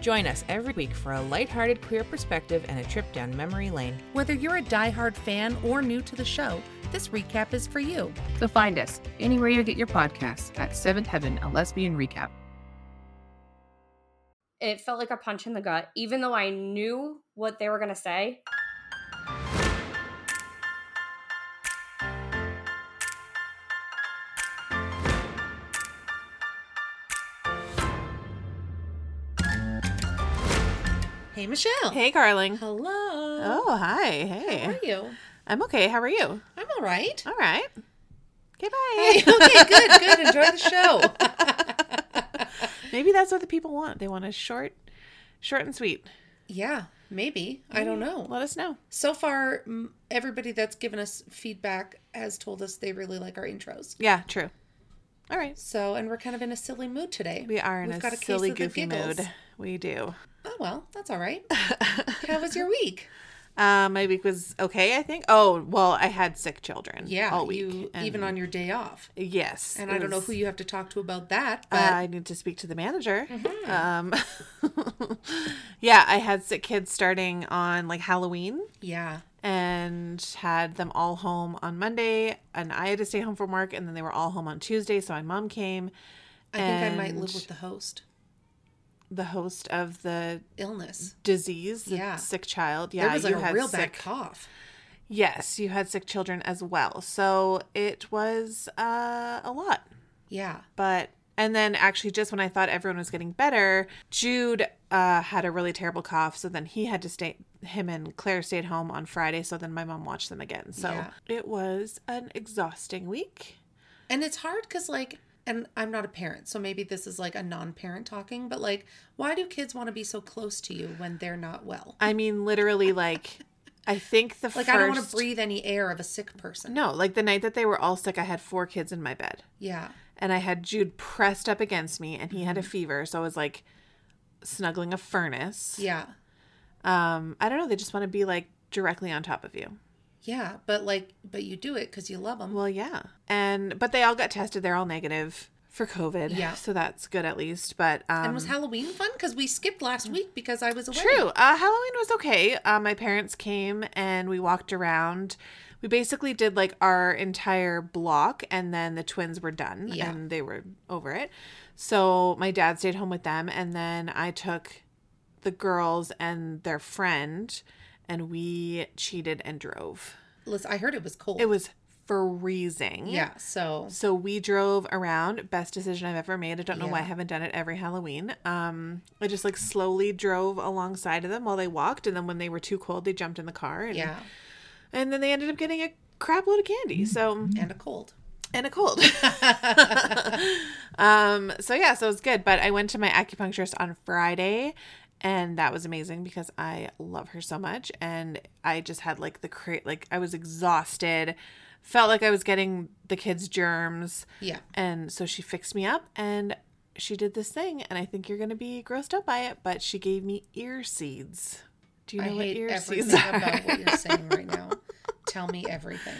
Join us every week for a lighthearted queer perspective and a trip down memory lane. Whether you're a diehard fan or new to the show, this recap is for you. So find us anywhere you get your podcasts at Seventh Heaven, a lesbian recap. It felt like a punch in the gut, even though I knew what they were going to say. Hey, Michelle. Hey, Carling. Hello. Oh, hi. Hey. How are you? I'm okay. How are you? I'm all right. All right. Okay, bye. Hey, okay, good, good. Enjoy the show. Maybe that's what the people want. They want a short, short and sweet. yeah, maybe. I don't know. Let us know. So far, everybody that's given us feedback has told us they really like our intros. Yeah, true. All right. So, and we're kind of in a silly mood today. We are in We've a silly, goofy mood. We do. Oh well, that's all right. How was your week? Um, my week was okay, I think. Oh, well, I had sick children. Yeah, all week. you and- even on your day off. Yes. And I don't know who you have to talk to about that, but Mm-hmm. I need to speak to the manager. Um, yeah, I had sick kids starting on like Halloween. yeah, and had them all home on Monday, and I had to stay home from work, and then they were all home on Tuesday. So my mom came, I think I might live with the host. The host of the Illness. disease, Yeah. sick child. Yeah, there was like you a had real sick. bad cough. Yes, you had sick children as well. So it was uh, a lot, Yeah, but. And then, actually, just when I thought everyone was getting better, Jude uh, had a really terrible cough. So then he had to stay. Him and Claire stayed home on Friday. So then my mom watched them again. So Yeah. it was an exhausting week. and it's hard because like, and I'm not a parent, so maybe this is like a non-parent talking, but like, why do kids want to be so close to you when they're not well? I mean, literally, like, I think the Like, first. I don't want to breathe any air of a sick person. No, like the night that they were all sick, I had four kids in my bed, Yeah, and I had Jude pressed up against me, and he had Mm-hmm. a fever, so I was like snuggling a furnace. yeah, Um, I don't know. They just want to be like directly on top of you. Yeah. But like, but you do it because you love them. Well, yeah, and but they all got tested. They're all negative for COVID. Yeah. so that's good at least. But um, and was Halloween fun? Because we skipped last week because I was away. True. Uh, Halloween was okay. Uh, my parents came and we walked around. We basically did like our entire block, and then the twins were done Yeah. and they were over it. So my dad stayed home with them, and then I took the girls and their friend, and we cheated and drove. Listen, I heard it was cold. It was freezing. yeah. So So we drove around. Best decision I've ever made. I don't know why I haven't done it every Halloween. Um, I just like slowly drove alongside of them while they walked, and then when they were too cold, they jumped in the car. And, yeah, and then they ended up getting a crap load of candy. So and a cold. and a cold. um, so yeah, so it was good. But I went to my acupuncturist on Friday, and that was amazing because I love her so much, and I just had like the cra- like I was exhausted, felt like I was getting the kids' germs. Yeah. And so she fixed me up and she did this thing, and I think you're gonna be grossed out by it, but she gave me ear seeds. Do you know I what ear seeds are? about what you're saying right now. Tell me everything.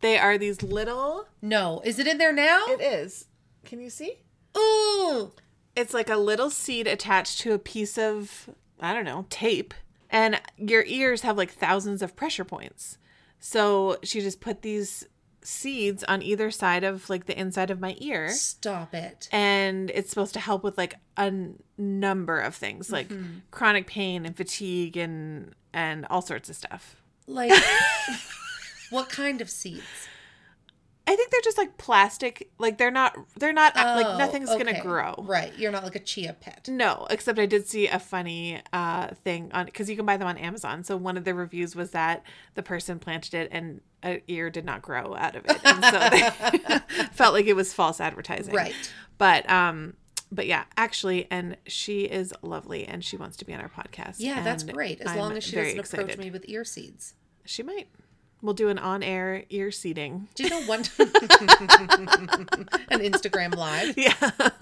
They are these little. No, is it in there now? It is. Can you see? Ooh, It's like a little seed attached to a piece of, I don't know, tape. And your ears have like thousands of pressure points. So she just put these seeds on either side of like the inside of my ear. stop it. And it's supposed to help with like a n- number of things like mm-hmm. chronic pain and fatigue and and all sorts of stuff. Like, what kind of seeds? I think they're just like plastic, like they're not they're not uh, Oh, like nothing's okay. gonna grow. Right. You're not like a chia pet. No, except I did see a funny uh, thing on because you can buy them on Amazon. So one of the reviews was that the person planted it and an ear did not grow out of it, and so they felt like it was false advertising. Right. But um, but yeah, actually, and she is lovely, and she wants to be on our podcast. Yeah, that's great. As I'm long as she doesn't approach me with ear seeds. She might. We'll do an on-air ear seating. Do you know one an Instagram live? Yeah.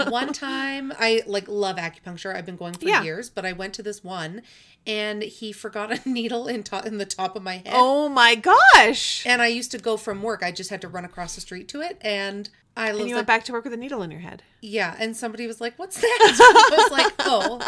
one time I like love acupuncture. I've been going for Yeah. years, but I went to this one and he forgot a needle in to- in the top of my head. oh my gosh. And I used to go from work. I just had to run across the street to it and I And you like, went back to work with a needle in your head. yeah, and somebody was like, "What's that?" I was like, "Oh,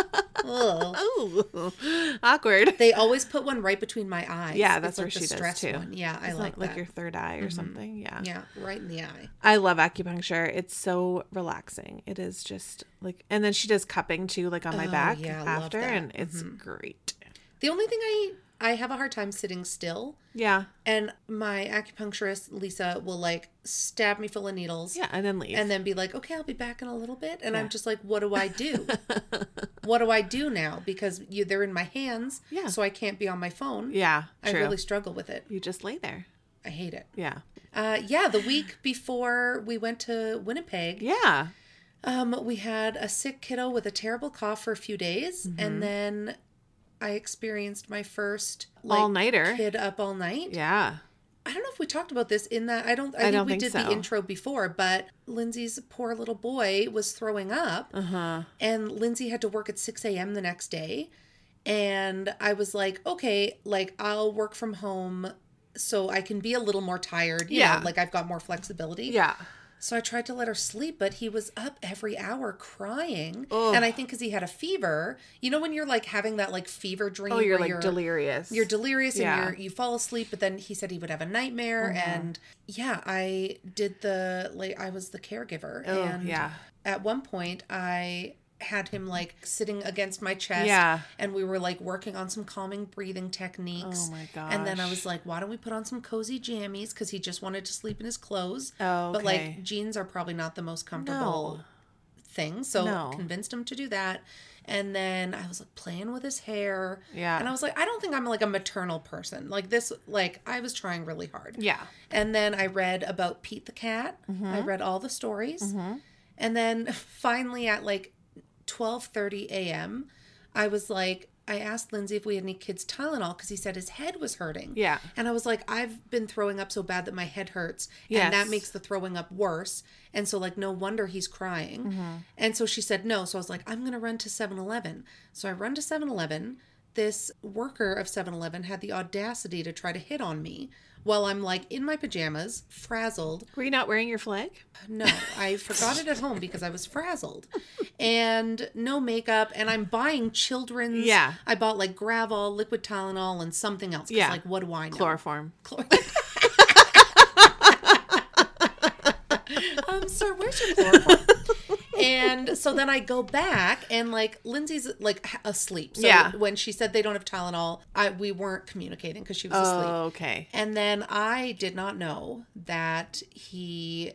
ugh." Oh, awkward. They always put one right between my eyes. Yeah, It's that's like where the she does too. One. Yeah, I Isn't like that like your third eye or mm-hmm. something. Yeah. yeah, right in the eye. I love acupuncture. It's so relaxing. It is just like, and then she does cupping too, like on my Oh, back yeah, after, that. and it's mm-hmm. great. The only thing I I have a hard time sitting still, Yeah, and my acupuncturist Lisa will like stab me full of needles. yeah, and then leave. And then be like, okay, I'll be back in a little bit. And I'm just like, what do I do? what do I do now? Because you, they're in my hands. Yeah. So I can't be on my phone. yeah, I really struggle with it. you just lay there. I hate it. Yeah, Uh, yeah, the week before we went to Winnipeg, yeah. um, we had a sick kiddo with a terrible cough for a few days, Mm-hmm. and then I experienced my first like, All-nighter. kid up all night. Yeah. I don't know if we talked about this in that. I don't. I, I think don't we think did so. the intro before, but Lindsay's poor little boy was throwing up, Uh huh. and Lindsay had to work at six a.m. the next day, and I was like, okay, like I'll work from home. So I can be a little more tired. you know, Yeah. like I've got more flexibility. Yeah. So I tried to let her sleep, but he was up every hour crying. Ugh. And I think because he had a fever, you know, when you're like having that like fever dream, Oh, you're like delirious. You're delirious Yeah. and you're you fall asleep, but then he said he would have a nightmare. Uh-huh. And yeah, I did the like I was the caregiver, Oh, and yeah. at one point I had him like sitting against my chest Yeah. and we were like working on some calming breathing techniques Oh my god. and then i was like why don't we put on some cozy jammies because he just wanted to sleep in his clothes Oh, but like jeans are probably not the most comfortable No. thing so No. convinced him to do that and then i was like playing with his hair Yeah. and i was like i don't think i'm like a maternal person like this like i was trying really hard Yeah. and then I read about Pete the cat. Mm-hmm. I read all the stories. And then finally at like 12:30 a.m., I was like I asked Lindsay if we had any kids Tylenol because he said his head was hurting. Yeah. And I was like, I've been throwing up so bad that my head hurts. Yes. And that makes the throwing up worse. And so, like, no wonder he's crying. Mm-hmm. And so she said no. So I was like, I'm going to run to 7 Eleven. So I run to 7 Eleven. This worker of 7 Eleven had the audacity to try to hit on me while I'm like in my pajamas, frazzled. Were you not wearing your flag? No, I forgot it at home because I was frazzled. And no makeup. And I'm buying children's. Yeah. I bought like Gravol, liquid Tylenol, and something else. Yeah. Like, what do I know? Chloroform. Chlor- um, sir, where's your chloroform? And so then I go back and like Lindsay's like asleep. So Yeah. when she said they don't have Tylenol, I we weren't communicating because she was asleep. Oh, okay. And then I did not know that he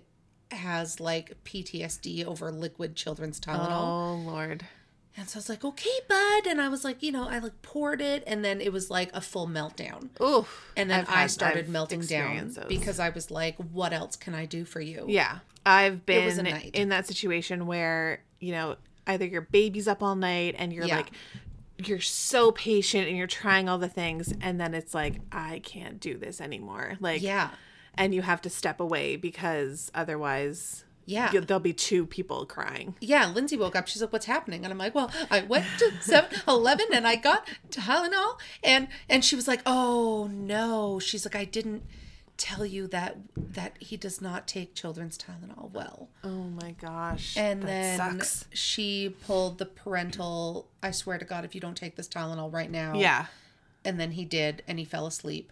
has like PTSD over liquid children's Tylenol. Oh Lord. And so I was like, okay, bud. And I was like, you know, I like poured it and then it was like a full meltdown. Ooh. And then I've I had- started I've melting down because I was like, what else can I do for you? Yeah. I've It was a been night. in that situation where, you know, either your baby's up all night and you're Yeah. like you're so patient and you're trying all the things and then it's like I can't do this anymore. Like Yeah. and you have to step away because otherwise Yeah. there'll be two people crying. Yeah, Lindsay woke up. She's like, "What's happening?" And I'm like, "Well, I went to 7-Eleven and I got Tylenol." And and she was like, "Oh no!" She's like, "I didn't tell you that that he does not take children's Tylenol well." Oh my gosh. And then sucks. she pulled the parental. I swear to God, if you don't take this Tylenol right now, Yeah. And then he did, and he fell asleep.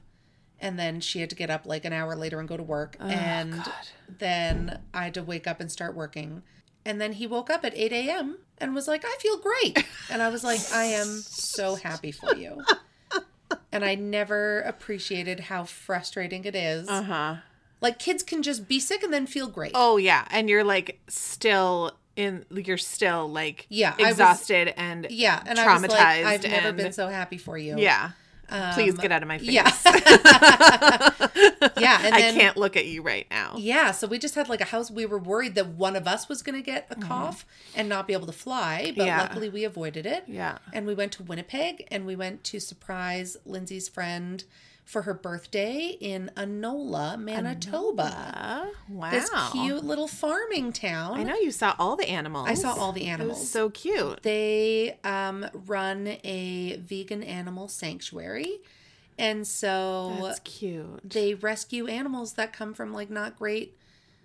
And then she had to get up like an hour later and go to work. and God. then I had to wake up and start working. And then he woke up at 8 a.m. and was like, I feel great. And I was like, I am so happy for you. And I never appreciated how frustrating it is. Uh-huh. Like kids can just be sick and then feel great. Oh yeah, and you're like still in you're still like Yeah, I was- exhausted and yeah. And traumatized I was like, I've never and been so happy for you. yeah. Please get out of my face. Yeah. yeah. And I can't look at you right now. Yeah, so we just had like a house. We were worried that one of us was going to get a cough and not be able to fly, but Mm-hmm. Yeah. luckily we avoided it. Yeah. And we went to Winnipeg and we went to surprise Lindsay's friend for her birthday in Anola, Manitoba. Uh, wow. This cute little farming town. I know you saw all the animals. I saw all the It animals. was so cute. they um, run a vegan animal sanctuary. And so That's cute. they rescue animals that come from like not great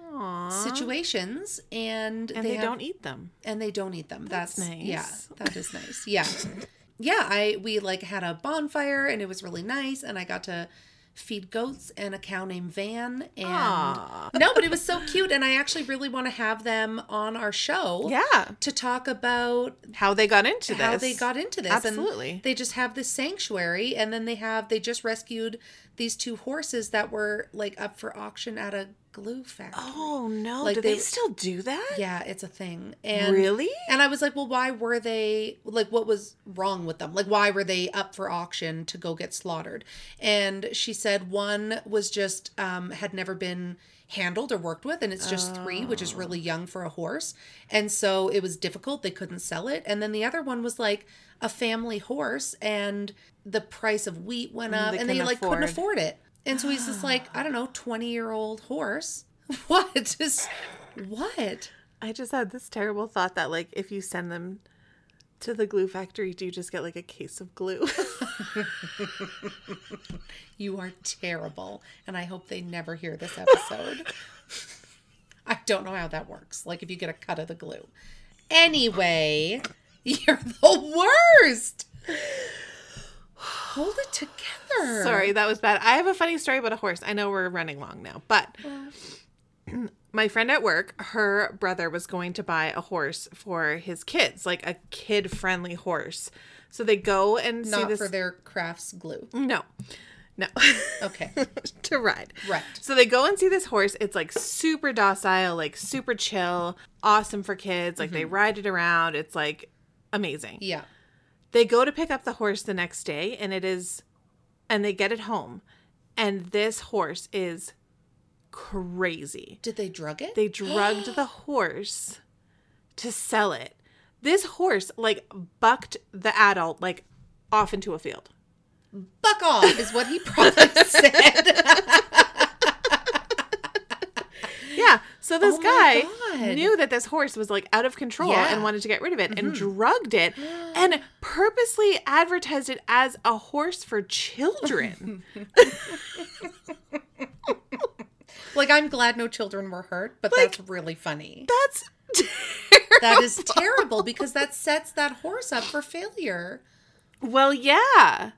Aww. situations and, and they, they, have- don't eat them. and they don't eat them. That's, That's Yeah, that is nice. Yeah. yeah, I we like had a bonfire and it was really nice and I got to feed goats and a cow named Van and Aw. No, but it was so cute and I actually really want to have them on our show. Yeah. To talk about How they got into this. how they got into this. And Absolutely. they just have this sanctuary and then they have they just rescued these two horses that were like up for auction at a glue factory. Oh no! Like do they, they- still do that? Yeah, it's a thing. And really? And I was like, well, why were they like what was wrong with them? Like why were they up for auction to go get slaughtered? And she said one was just um had never been handled or worked with and it's just 3, which is really young for a horse. And so it was difficult. They couldn't sell it. And then the other one was like a family horse and the price of wheat went Mm, up they and they couldn't like couldn't afford. afford it. And so he's just like, I don't know, 20-year-old horse. What? Just what? I just had this terrible thought that like if you send them to the glue factory, do you just get like a case of glue? You are terrible, and I hope they never hear this episode. I don't know how that works. Like if you get a cut of the glue. Anyway, you're the worst. Hold it together. Sorry, that was bad. I have a funny story about a horse. I know we're running long now, but my friend at work, her brother was going to buy a horse for his kids, like a kid-friendly horse. So they go and see Not this. for their crafts glue. no, no. Okay. to ride. Right. So they go and see this horse. It's like super docile, like super chill, awesome for kids. Like they mm-hmm. ride it around. It's like amazing. Yeah. They go to pick up the horse the next day and it is and they get it home and this horse is crazy. Did they drug it? They drugged the horse to sell it. This horse like bucked the adult like off into a field. Buck off is what he probably said. Yeah. So this Oh guy knew that this horse was like out of control Yeah. Mm-hmm. and wanted to get rid of it and drugged it and purposely advertised it as a horse for children. like I'm glad no children were hurt, but Like- that's really funny. That's That is terrible because that sets that horse up for failure. well, yeah.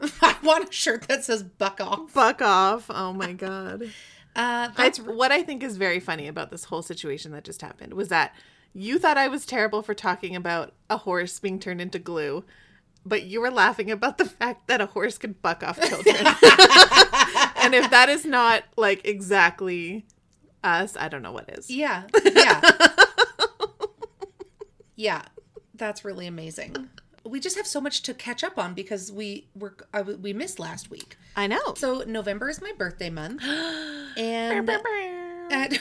I want a shirt that says "buck off." Fuck off. Oh my god. Uh, That's that's what I think is very funny about this whole situation that just happened was that you thought I was terrible for talking about a horse being turned into glue, but you were laughing about the fact that a horse could buck off children. and if that is not like exactly us, I don't know what is. yeah, yeah, yeah. That's really amazing. We just have so much to catch up on because we were I, we missed last week. I know. So November is my birthday month, and and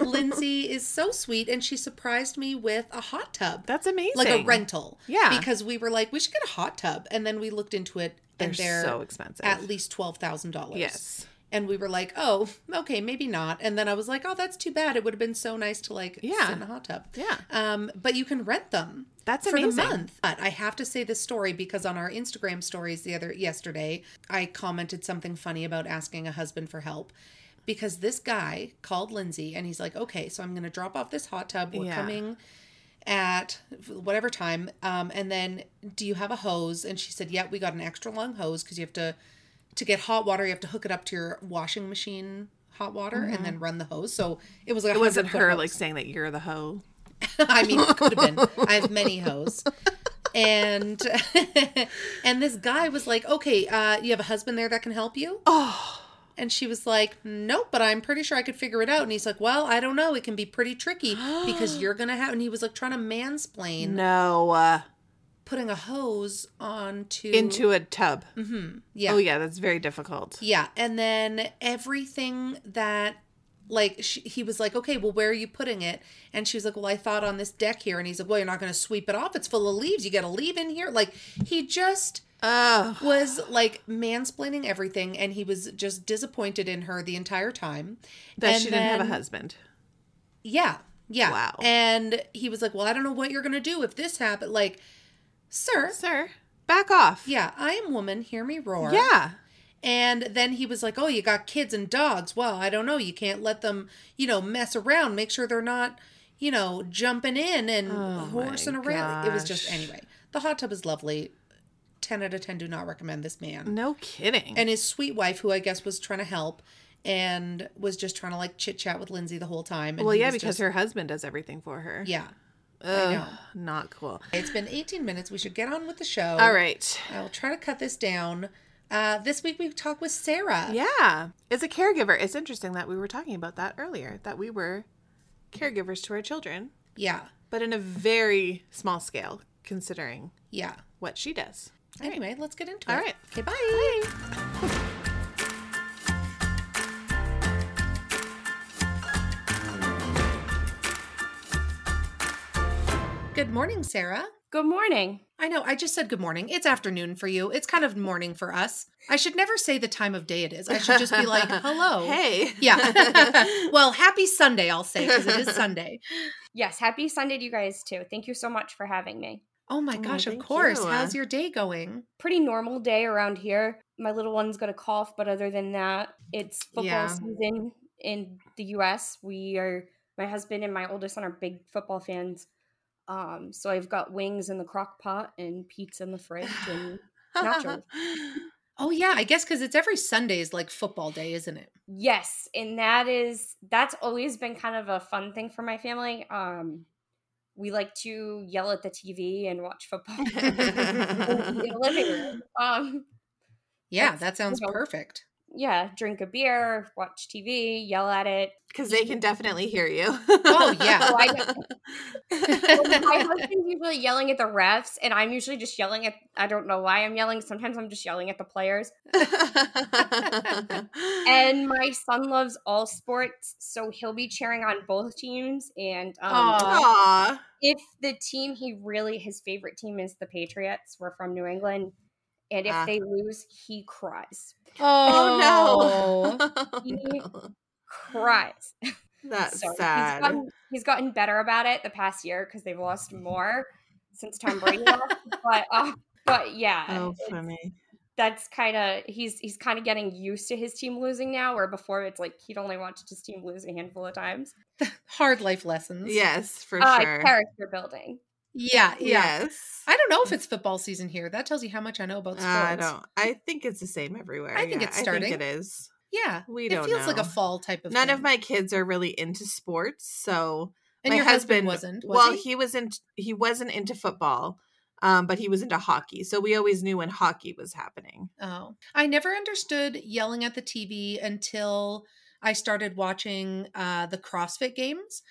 Lindsay is so sweet, and she surprised me with a hot tub. That's amazing. like a rental. Yeah. Because we were like, we should get a hot tub. And then we looked into it and They're they're so expensive. At least twelve thousand dollars. Yes. And we were like, oh, okay, maybe not. And then I was like, oh, that's too bad. It would have been so nice to like Yeah. sit in a hot tub. Yeah. Um, but you can rent them. That's for amazing. the month. But I have to say this story because on our Instagram stories the other yesterday, I commented something funny about asking a husband for help. Because this guy called Lindsay and he's like, okay, so I'm going to drop off this hot tub. We're Yeah. coming at whatever time. Um, and then, do you have a hose? And she said, yeah, we got an extra long hose because you have to, to get hot water, you have to hook it up to your washing machine hot water and then run the hose. So it was like Mm-hmm. It wasn't her hose. like saying that you're the hoe. I mean, it could have been. I have many hoes. And and this guy was like, "Okay, uh, you have a husband there that can help you." Oh. And she was like, "Nope, but I'm pretty sure I could figure it out." And he's like, "Well, I don't know. It can be pretty tricky because you're gonna have." And he was like trying to mansplain No. Putting a hose onto into a tub. Mm-hmm. Oh, yeah Oh yeah, that's very difficult. yeah, and then everything that like she, he was like, okay, well, where are you putting it? And she was like, well, I thought on this deck here. And he's like, well, you're not going to sweep it off. It's full of leaves. You got to leave in here. Like he just Oh, was like mansplaining everything, and he was just disappointed in her the entire time. that And she didn't have a husband. Yeah, yeah. Wow. And he was like, well, I don't know what you're going to do if this happened. Like, sir, Sir, back off. yeah, I am woman. Hear me roar. Yeah. And then he was like, "Oh, you got kids and dogs. Well, I don't know. You can't let them, you know, mess around. Make sure they're not, you know, jumping in and Oh horsing around." It was just anyway. The hot tub is lovely. Ten out of ten. Do not recommend this man. No kidding. And his sweet wife, who I guess was trying to help, and was just trying to like chit chat with Lindsay the whole time. And well, yeah, because just- her husband does everything for her. yeah. Ugh, know. Not cool. It's been 18 minutes. We should get on with the show. All right. I'll try to cut this down. Uh, this week we talk with Sarah. Yeah. As a caregiver, it's interesting that we were talking about that earlier, that we were caregivers to our children, Yeah. but in a very small scale, considering Yeah. what she does. Anyway, let's get into All it. All right. Okay, bye. bye. Good morning, Sarah. Good morning. I know, I just said good morning. It's afternoon for you. It's kind of morning for us. I should never say the time of day it is. I should just be like, hello. Hey. Yeah. well, happy Sunday, I'll say, because it is Sunday. Yes, happy Sunday to you guys too. Thank you so much for having me. Oh my Oh, gosh, of course. you. How's your day going? Pretty normal day around here. My little one's got a cough, but other than that, it's football Yeah. season in the US. We are my husband and my oldest son are big football fans. Um, so I've got wings in the crock pot and pizza in the fridge and nachos. Oh, yeah, I guess because it's every Sunday is like football day, isn't it? Yes, and that is that's always been kind of a fun thing for my family. Um we like to yell at the TV and watch football in the living room. Um Yeah, that sounds you know, perfect. Yeah, drink a beer, watch TV, yell at it. Because they can definitely hear you. Oh, yeah. So I Well, my husband's usually yelling at the refs, and I'm usually just yelling at. I don't know why I'm yelling. Sometimes I'm just yelling at the players. And my son loves all sports, so he'll be cheering on both teams. And um, Aw. if the team he really his favorite team is the Patriots, we're from New England, and if Ah. they lose, he cries, Oh no. He- no. cries. That's So sad. He's gotten, he's gotten better about it the past year because they've lost more since Tom Brady left. But uh, but yeah, oh, funny. that's kind of he's he's kind of getting used to his team losing now. Where before it's like he'd only watched his team lose a handful of times. Hard life lessons. Yes, for Uh, sure. character building. Yeah, yeah. Yes. I don't know if it's football season here. That tells you how much I know about sports. I don't. I think it's the same everywhere. I think Yeah, it's starting. I think it is. Yeah. We it don't It feels like a fall type of None thing. of my kids are really into sports, so And my your husband, wasn't. Was well, he? he? was in. He wasn't into football, um, but he was into hockey. So we always knew when hockey was happening. Oh. I never understood yelling at the TV until I started watching uh the CrossFit games.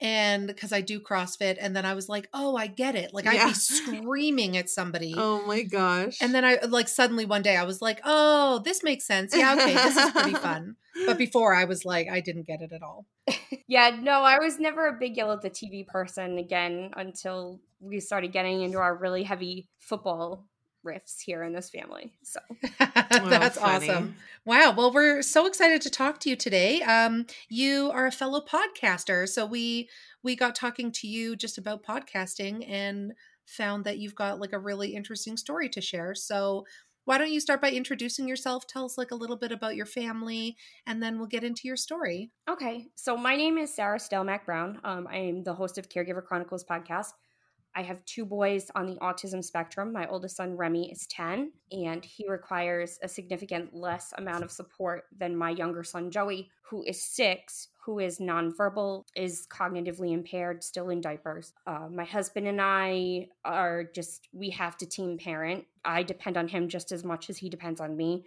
And because I do CrossFit, and then I was like, oh, I get it. Like I'd be screaming at somebody. Oh my gosh! And then I like suddenly one day I was like, oh, this makes sense. Yeah, okay, this is pretty fun. But before I was like, I didn't get it at all. Yeah, no, I was never a big yell at the TV person again until we started getting into our really heavy football riffs here in this family. So That's funny. awesome. Wow. Well, we're so excited to talk to you today. Um, you are a fellow podcaster, so we we got talking to you just about podcasting and found that you've got like a really interesting story to share. So why don't you start by introducing yourself? Tell us like a little bit about your family, and then we'll get into your story. Okay, so my name is Sarah Stelmack Brown. Um, I am the host of Caregiver Chronicles podcast. I have two boys on the autism spectrum. My oldest son, Remy, is 10, and he requires a significant less amount of support than my younger son, Joey, who is six, who is nonverbal, is cognitively impaired, still in diapers. Uh, my husband and I are just, we have to team parent. I depend on him just as much as he depends on me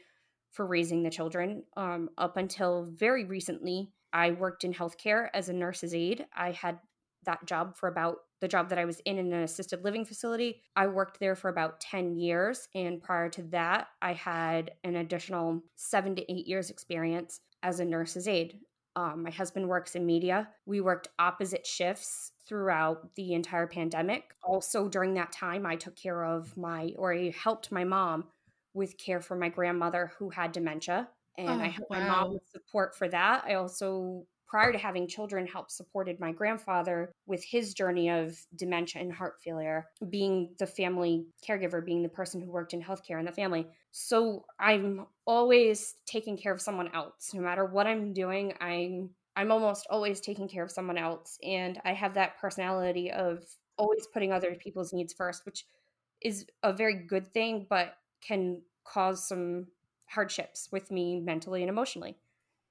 for raising the children. Um, up until very recently, I worked in healthcare as a nurse's aide. I had that job for about the job that I was in in an assisted living facility. I worked there for about 10 years. And prior to that, I had an additional seven to eight years experience as a nurse's aide. Um, my husband works in media. We worked opposite shifts throughout the entire pandemic. Also, during that time, I took care of my, or I helped my mom with care for my grandmother who had dementia. And I Oh, helped my mom with support for that. I also, prior to having children, helped supported my grandfather with his journey of dementia and heart failure, being the family caregiver, being the person who worked in healthcare in the family. So I'm always taking care of someone else. No matter what I'm doing, I'm I'm almost always taking care of someone else. And I have that personality of always putting other people's needs first, which is a very good thing, but can cause some hardships with me mentally and emomentally.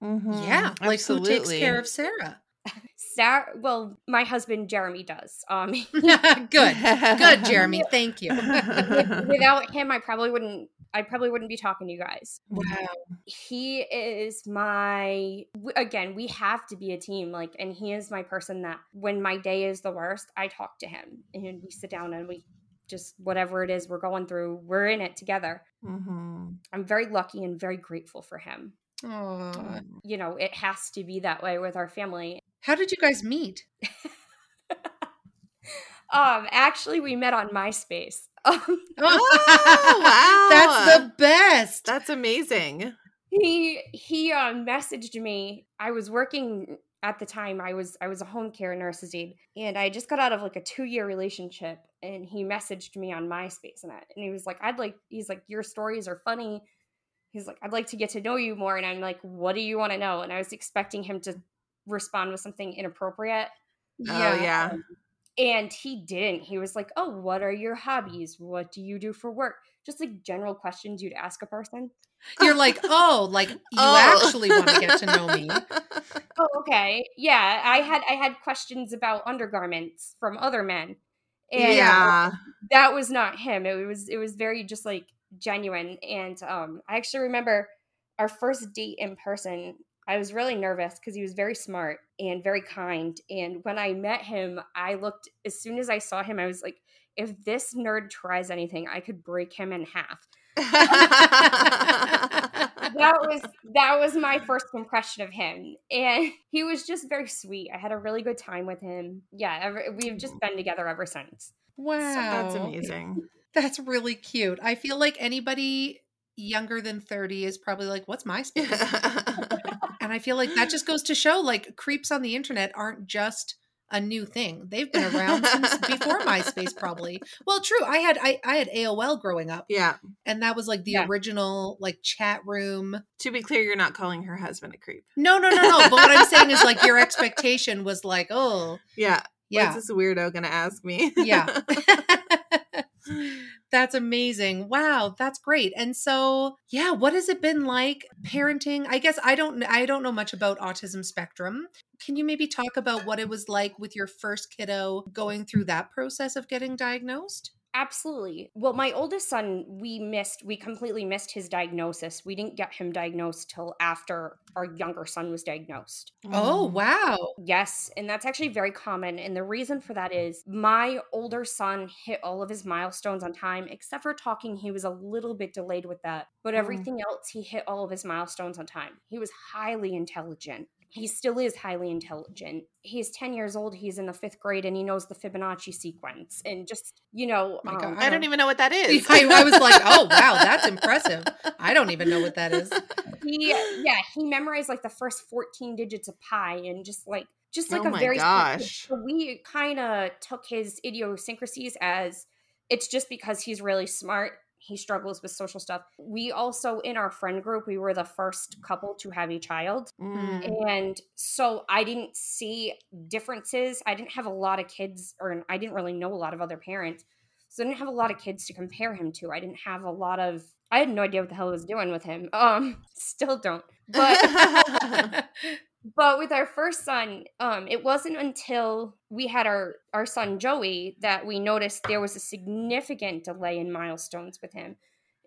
Mhm. Yeah. Like who takes care of Sarah? Sarah, well, my husband Jeremy does. Um, Good. Good, Jeremy. Thank you. without him, I probably wouldn't. I probably wouldn't be talking to you guys. Wow. he is my again we have to be a team like and he is my person that when my day is the worst i talk to him and we sit down and we just whatever it is we're going through we're in it together Mhm. i'm very lucky and very grateful for him Aw. you know it has to be that way with our family How did you guys meet? um actually we met on myspace um Oh, wow. That's the best. That's amazing. he he um messaged me i was working at the time i was i was a home care nurse's aide and i just got out of like a two year relationship and he messaged me on myspace and, I, and he was like i'd like he's like your stories are funny he's like i'd like to get to know you more and i'm like what do you want to know and i was expecting him to respond with something inappropriate Oh yeah. and he didn't he was like oh what are your hobbies what do you do for work just like general questions you'd ask a person You're like, oh, like you Oh. actually want to get to know me. Oh, okay. Yeah, I had I had questions about undergarments from other men. And yeah. that was not him. It was it was very just like genuine. And um I actually remember our first date in person. I was really nervous because he was very smart and very kind. And when I met him, I looked as soon as I saw him, I was like, if this nerd tries anything, I could break him in half. that was that was my first impression of him and he was just very sweet i had a really good time with him yeah ever, we've just been together ever since Wow. That's amazing. That's really cute. I feel like anybody younger than 30 is probably like, what's MySpace? and I feel like that just goes to show like creeps on the internet aren't just a new thing. They've been around since before MySpace probably. Well, true. I had I, I had AOL growing up yeah. and that was like the Yeah. original like chat room. To be clear, you're not calling her husband a creep. No, no, no, no. but what I'm saying is like your expectation was like, oh, Yeah. yeah. What's this weirdo gonna ask me? Yeah. that's amazing. Wow, that's great. And so, yeah, what has it been like parenting? I guess I don't I don't know much about autism spectrum. Can you maybe talk about what it was like with your first kiddo going through that process of getting diagnosed? Absolutely well my oldest son we missed we completely missed his diagnosis we didn't get him diagnosed till after our younger son was diagnosed Oh, Mm. wow. Yes, and that's actually very common. And the reason for that is my older son hit all of his milestones on time, except for talking, he was a little bit delayed with that. But Mm. everything else, he hit all of his milestones on time. He was highly intelligent. He still is highly intelligent. He's 10 years old, he's in the fifth grade, and he knows the Fibonacci sequence. And just, you know, My um, God. I don't even know what that is. I, I was like, oh, wow, that's impressive. I don't even know what that is. he, yeah, he memorized like the first 14 digits of pi and just like, just like Oh a my very gosh. So we kind of took his idiosyncrasies as it's just because he's really smart. He struggles with social stuff. We also, in our friend group, we were the first couple to have a child. Mm. And so I didn't see differences. I didn't have a lot of kids, or I didn't really know a lot of other parents. So I didn't have a lot of kids to compare him to. I didn't have a lot of, I had no idea what the hell I was doing with him. Um, still don't. But but with our first son um it wasn't until we had our our son joey that we noticed there was a significant delay in milestones with him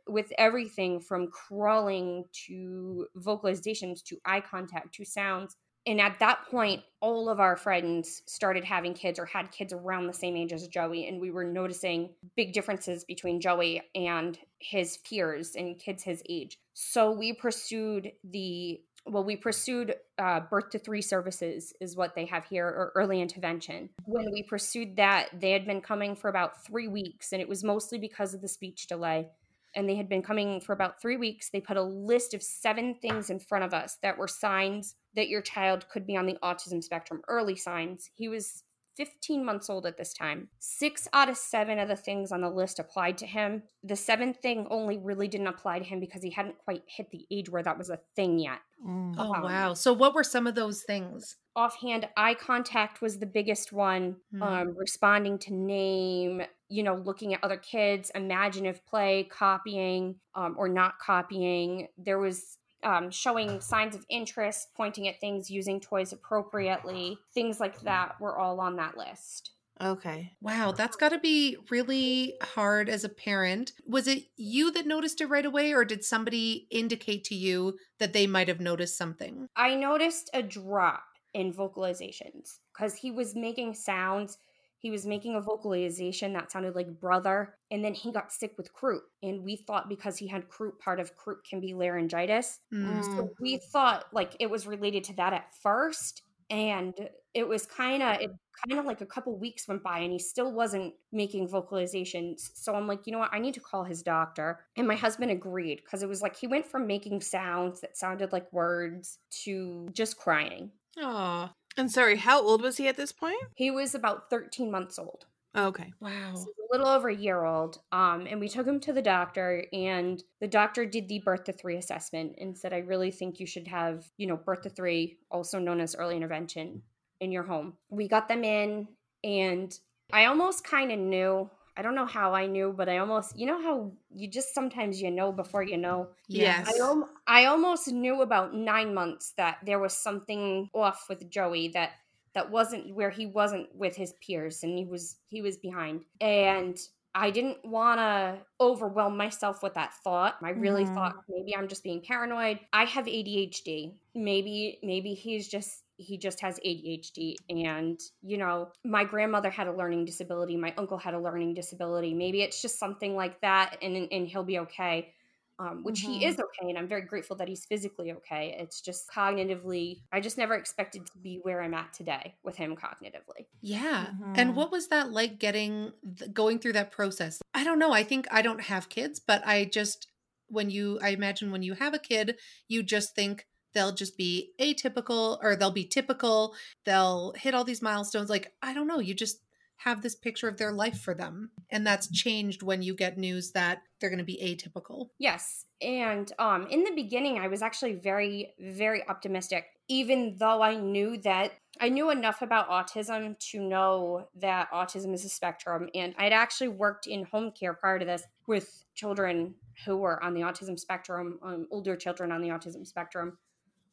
with everything from crawling to vocalizations to eye contact to sounds. And at that point all of our friends started having kids or had kids around the same age as joey and we were noticing big differences between joey and his peers and kids his age. So we pursued the well, we pursued uh, birth to three services, is what they have here, or early intervention. When we pursued that, they had been coming for about three weeks, and it was mostly because of the speech delay. And they had been coming for about three weeks. They put a list of seven things in front of us that were signs that your child could be on the autism spectrum, early signs. He was 15 months old at this time. Six out of seven of the things on the list applied to him. The seventh thing only really didn't apply to him because he hadn't quite hit the age where that was a thing yet. Mm. Oh, Um, wow. So, what were some of those things? Offhand, eye contact was the biggest one. Hmm. Um, responding to name, you know, looking at other kids, imaginative play, copying um, or not copying. There was um, showing signs of interest, pointing at things, using toys appropriately, things like that were all on that list. Okay. Wow, that's got to be really hard as a parent. Was it you that noticed it right away, or did somebody indicate to you that they might have noticed something? I noticed a drop in vocalizations because he was making sounds. He was making a vocalization that sounded like brother, and then he got sick with croup. And we thought because he had croup, part of croup can be laryngitis. Mm. So we thought like it was related to that at first. And it was kind of it kind of like a couple weeks went by and he still wasn't making vocalizations. So I'm like, you know what? I need to call his doctor. And my husband agreed because it was like he went from making sounds that sounded like words to just crying. Aw, And sorry, how old was he at this point? He was about 13 months old. Okay. wow. So a little over a year old. Um, and we took him to the doctor, and the doctor did the birth to three assessment and said, I really think you should have, you know, birth to three, also known as early intervention, in your home. We got them in, and I almost kind of knew. I don't know how I knew, but I almost, you know, how you just sometimes you know before you know. Yes. I, al- I almost knew about nine months that there was something off with Joey that that wasn't where he wasn't with his peers and he was he was behind and I didn't want to overwhelm myself with that thought. I really Mhm. thought maybe I'm just being paranoid. I have ADHD. Maybe maybe he's just he just has ADHD and you know, my grandmother had a learning disability, my uncle had a learning disability. Maybe it's just something like that and and he'll be okay um, which he Mhm. is okay, and I'm very grateful that he's physically okay. It's just cognitively, I just never expected to be where I'm at today with him cognitively. Yeah. Mhm. And what was that like getting going through that process? I don't know. I think I don't have kids, but I just when you I imagine when you have a kid, you just think they'll just be atypical or they'll be typical. They'll hit all these milestones like I don't know, you just have this picture of their life for them. And that's changed when you get news that they're going to be atypical. Yes, and um, in the beginning, I was actually very, very optimistic, even though I knew that I knew enough about autism to know that autism is a spectrum, and I'd actually worked in home care prior to this with children who were on the autism spectrum, um, older children on the autism spectrum.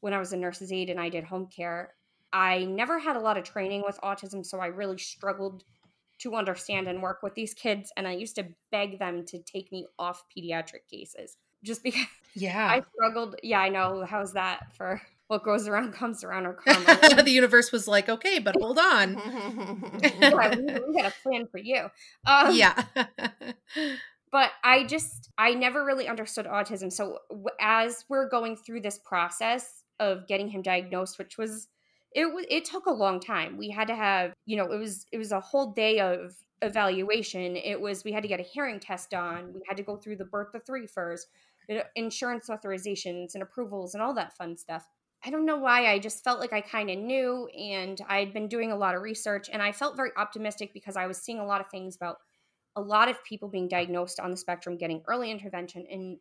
When I was a nurse's aide and I did home care, I never had a lot of training with autism, so I really struggled to understand and work with these kids. And I used to beg them to take me off pediatric cases just because Yeah. I struggled. Yeah, I know. How's that for what goes around comes around or karma? the universe was like, "Okay, but hold on." yeah, we, we got a plan for you. Um, yeah. but I just I never really understood autism. So as we're going through this process of getting him diagnosed, which was it it took a long time. We had to have you know it was it was a whole day of evaluation. It was we had to get a hearing test done. We had to go through the birth of three first, insurance authorizations and approvals and all that fun stuff. I don't know why I just felt like I kind of knew and I'd been doing a lot of research and I felt very optimistic because I was seeing a lot of things about a lot of people being diagnosed on the spectrum getting early intervention and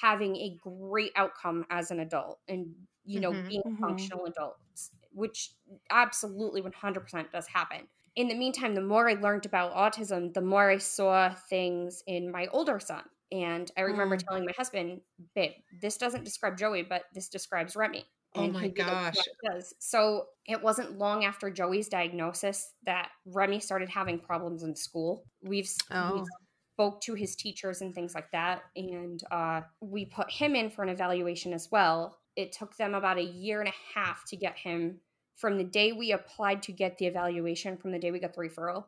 having a great outcome as an adult and you know Mhm, being mhm. functional adults which absolutely 100% does happen in the meantime the more i learned about autism the more i saw things in my older son and i remember Mm. telling my husband babe this doesn't describe joey but this describes remy Oh And my he'd like, gosh. It does. So it wasn't long after Joey's diagnosis that Remy started having problems in school. We've, Oh. spoke to his teachers and things like that, and uh, we put him in for an evaluation as well. It took them about a year and a half to get him from the day we applied to get the evaluation, from the day we got the referral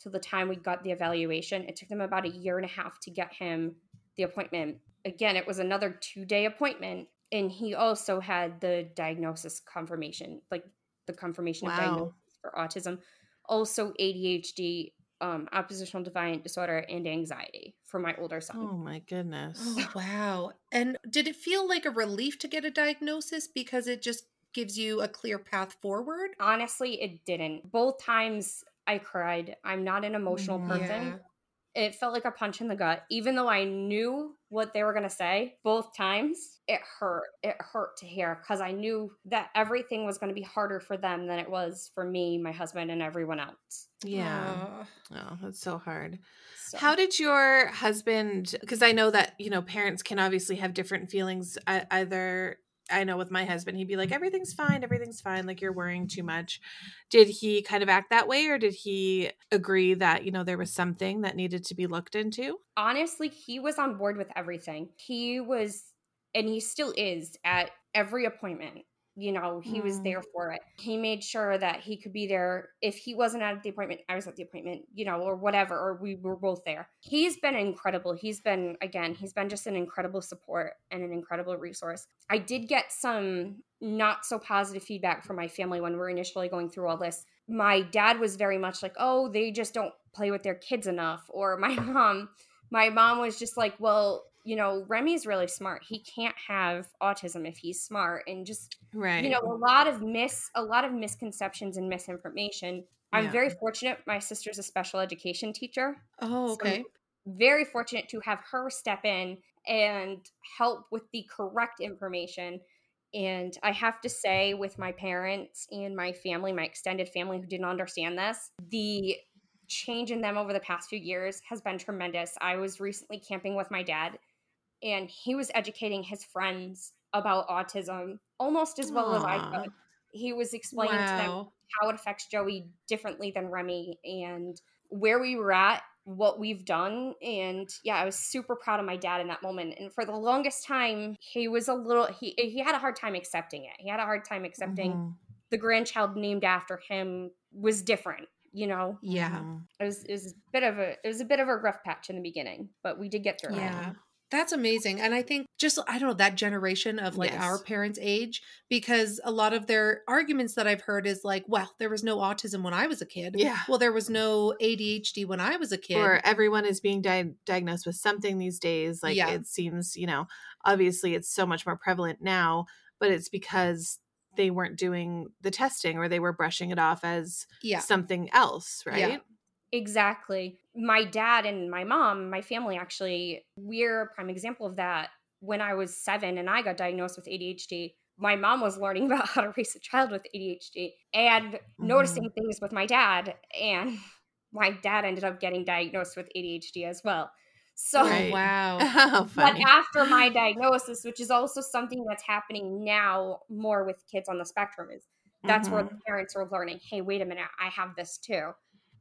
to the time we got the evaluation. It took them about a year and a half to get him the appointment. Again, it was another two day appointment and he also had the diagnosis confirmation, like the confirmation of diagnosis for autism, also ADHD, um, oppositional defiant disorder, and anxiety for my older son. Oh my goodness. Oh, wow. And did it feel like a relief to get a diagnosis because it just gives you a clear path forward? Honestly, it didn't. Both times I cried. I'm not an emotional Mhm. person. Yeah. It felt like a punch in the gut. Even though I knew what they were going to say, both times it hurt. It hurt to hear because I knew that everything was going to be harder for them than it was for me, my husband, and everyone else. Yeah. Aw. Oh, that's so hard. So, How did your husband? Because I know that you know parents can obviously have different feelings. Either I know with my husband, he'd be like, "Everything's fine, everything's fine," like you're worrying too much. Did he kind of act that way, or did he agree that you know there was something that needed to be looked into? honestly, he was on board with everything. He was, and he still is at every appointment. You know, he was Mm. there for it. He made sure that he could be there. If he wasn't at the appointment, I was at the appointment, you know, or whatever, or we were both there. He's been incredible. He's been, again, he's been just an incredible support and an incredible resource. I did get some not so positive feedback from my family when we were initially going through all this. My dad was very much like, oh, they just don't play with their kids enough. Or my mom, my mom was just like, well, you know, Remy's really smart. He can't have autism if he's smart. And just, Right. you know, a lot of mis a lot of misconceptions and misinformation. I'm Yeah. very fortunate. My sister's a special education teacher. Oh, So, okay. very fortunate to have her step in and help with the correct information. And I have to say, with my parents and my family, my extended family who didn't understand this, the change in them over the past few years has been tremendous. I was recently camping with my dad, and he was educating his friends about autism almost as well as I could. He was explaining to them how it affects Joey differently than Remy and where we were at, what we've done. And yeah, I was super proud of my dad in that moment. And for the longest time, he was a little he he had a hard time accepting it. He had a hard time accepting Mhm. the grandchild named after him was different, you know. Yeah. It was it was a bit of a it was a bit of a rough patch in the beginning, but we did get through it. That's amazing. And I think just, I don't know, that generation of like Yes. our parents' age, because a lot of their arguments that I've heard is like, well, there was no autism when I was a kid. Yeah. Well, there was no ADHD when I was a kid. Or everyone is being di- diagnosed with something these days. Like Yeah. it seems, you know, obviously it's so much more prevalent now, but it's because they weren't doing the testing or they were brushing it off as yeah. something else, right? Yeah. Exactly. My dad and my mom, my family actually, we're a prime example of that. When I was seven and I got diagnosed with ADHD, my mom was learning about how to raise a child with ADHD and noticing things with my dad. And my dad ended up getting diagnosed with ADHD as well. So, Right. Oh, wow. How but after my diagnosis, which is also something that's happening now more with kids on the spectrum, is that's where Mhm. the parents are learning hey wait a minute i have this too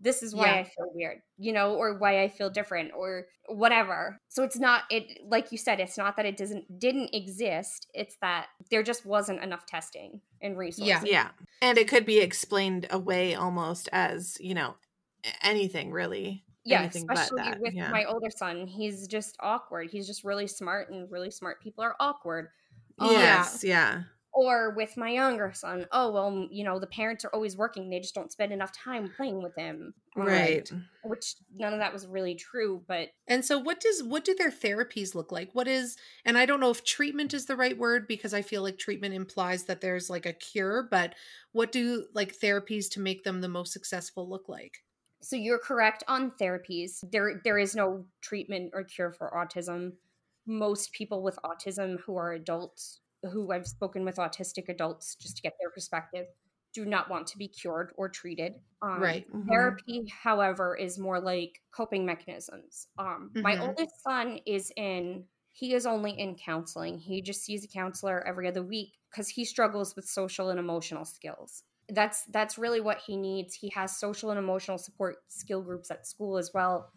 this is why Yeah. i feel weird you know or why i feel different or whatever so it's not it like you said it's not that it doesn't didn't exist it's that there just wasn't enough testing and resources Yeah. Yeah. And it could be explained away almost as, you know, anything really. yeah anything but especially with yeah. my older son he's just awkward he's just really smart and really smart people are awkward Um, Yes. Yeah. Or with my younger son oh well you know the parents are always working they just don't spend enough time playing with him Um, Right. which none of that was really true but And so what does what do their therapies look like? What is and I don't know if treatment is the right word because I feel like treatment implies that there's like a cure, but what do like therapies to make them the most successful look like? so you're correct on therapies there there is no treatment or cure for autism most people with autism who are adults who i've spoken with autistic adults just to get their perspective do not want to be cured or treated um, Right. Mhm. therapy however is more like coping mechanisms um my Mhm. oldest son is in he is only in counseling he just sees a counselor every other week because he struggles with social and emotional skills that's that's really what he needs he has social and emotional support skill groups at school as well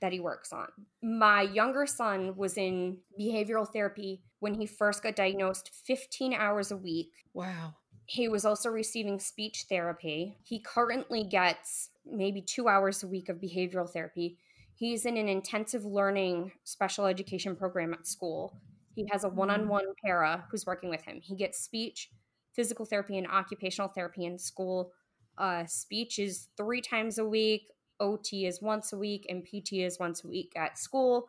that he works on my younger son was in behavioral therapy when he first got diagnosed 15 hours a week Wow. he was also receiving speech therapy. He currently gets maybe two hours a week of behavioral therapy. He's in an intensive learning special education program at school. He has a one-on-one para who's working with him. He gets speech, physical therapy, and occupational therapy in school. Uh, speech is three times a week. OT is once a week, and PT is once a week at school.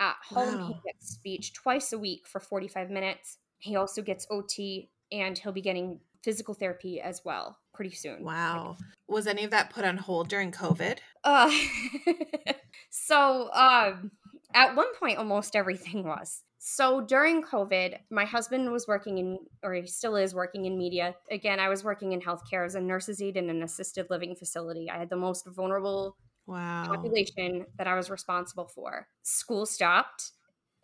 At home, he gets speech twice a week for 45 minutes. He also gets OT, and he'll be getting physical therapy as well pretty soon. Wow. Was any of that put on hold during COVID? Uh, so um, at one point, almost everything was. So during COVID, my husband was working in, or he still is working in media. Again, I was working in healthcare as a nurse's aide in an assisted living facility. I had the most vulnerable Wow. population that I was responsible for. School stopped,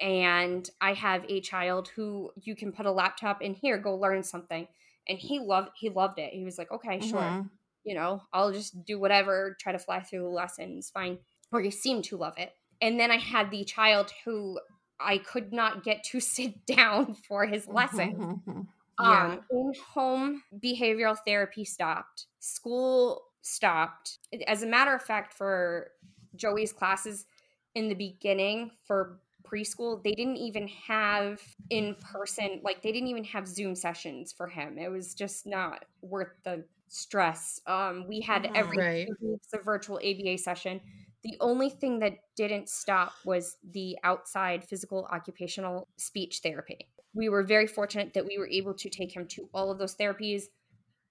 and I have a child who you can put a laptop in here, go learn something, and he loved he loved it. He was like, okay, sure Mhm. you know, I'll just do whatever, try to fly through the lessons, fine. Or he seemed to love it. And then I had the child who I could not get to sit down for his lesson. Mhm. Yeah. Um, in home behavioral therapy stopped, school stopped. As a matter of fact, for Joey's classes in the beginning for preschool, they didn't even have in person, like, they didn't even have Zoom sessions for him. It was just not worth the stress. Um, we had Mhm. every Right. two weeks a virtual ABA session. The only thing that didn't stop was the outside physical occupational speech therapy. We were very fortunate that we were able to take him to all of those therapies,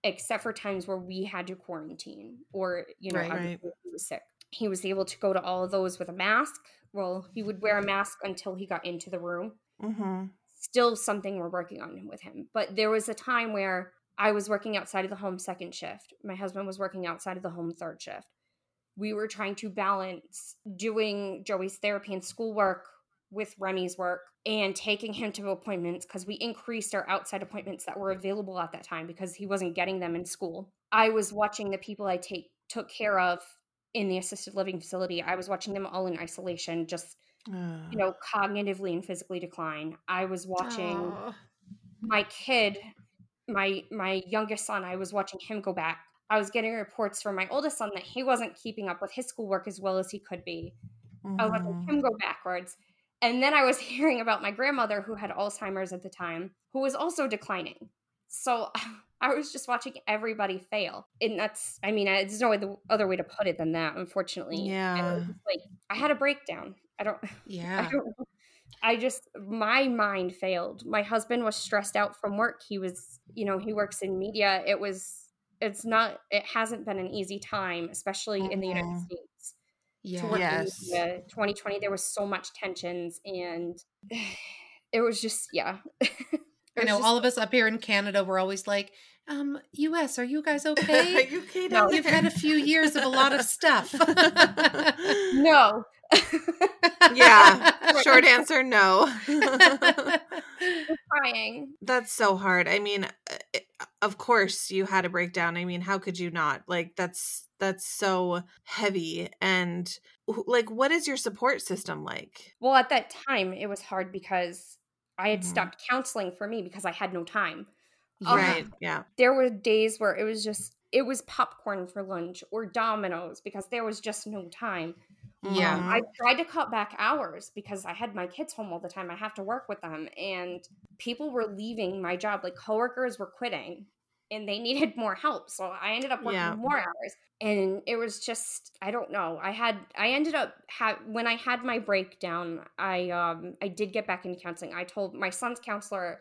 except for times where we had to quarantine or, you know, Right. obviously he was sick. He was able to go to all of those with a mask. Well, he would wear a mask until he got into the room Mhm. still something we're working on with him. But there was a time where I was working outside of the home second shift. My husband was working outside of the home third shift. We were trying to balance doing Joey's therapy and schoolwork with Remy's work and taking him to appointments because we increased our outside appointments that were available at that time because he wasn't getting them in school. I was watching the people I take took care of in the assisted living facility. I was watching them all in isolation, just Ugh. you know, cognitively and physically decline. I was watching Aw. my kid, my my youngest son, I was watching him go back. I was getting reports from my oldest son that he wasn't keeping up with his schoolwork as well as he could be. I was watching mm-hmm. him go backwards. And then I was hearing about my grandmother who had Alzheimer's at the time, who was also declining. So I was just watching everybody fail. And that's, I mean, I- there's no other- other way to put it than that, unfortunately. Yeah. like, I had a breakdown. I don't, I Yeah. don't. I just my mind failed. My husband was stressed out from work. He was, you know, he works in media. It was it's not it hasn't been an easy time, especially in the United Mhm. States. To Yeah. Yes. media. 2020 there was so much tensions and it was just yeah. I know just- all of us up here in Canada were always like, um, US, are you guys okay? you okay no. you've had a few years of a lot of stuff. no. yeah. Short answer no. Crying. That's so hard. I mean, uh, it- of course you had a breakdown. I mean, how could you not? Like that's that's so heavy and like what is your support system like? Well, at that time it was hard because I had Mhm. stopped counseling for me because I had no time. Uh, Right. Yeah. there were days where it was just it was popcorn for lunch or Domino's because there was just no time Yeah. um, i tried to cut back hours because i had my kids home all the time i have to work with them and people were leaving my job like coworkers were quitting and they needed more help so i ended up working Yeah. more hours and it was just i don't know i had i ended up ha- when i had my breakdown i um i did get back into counseling i told my son's counselor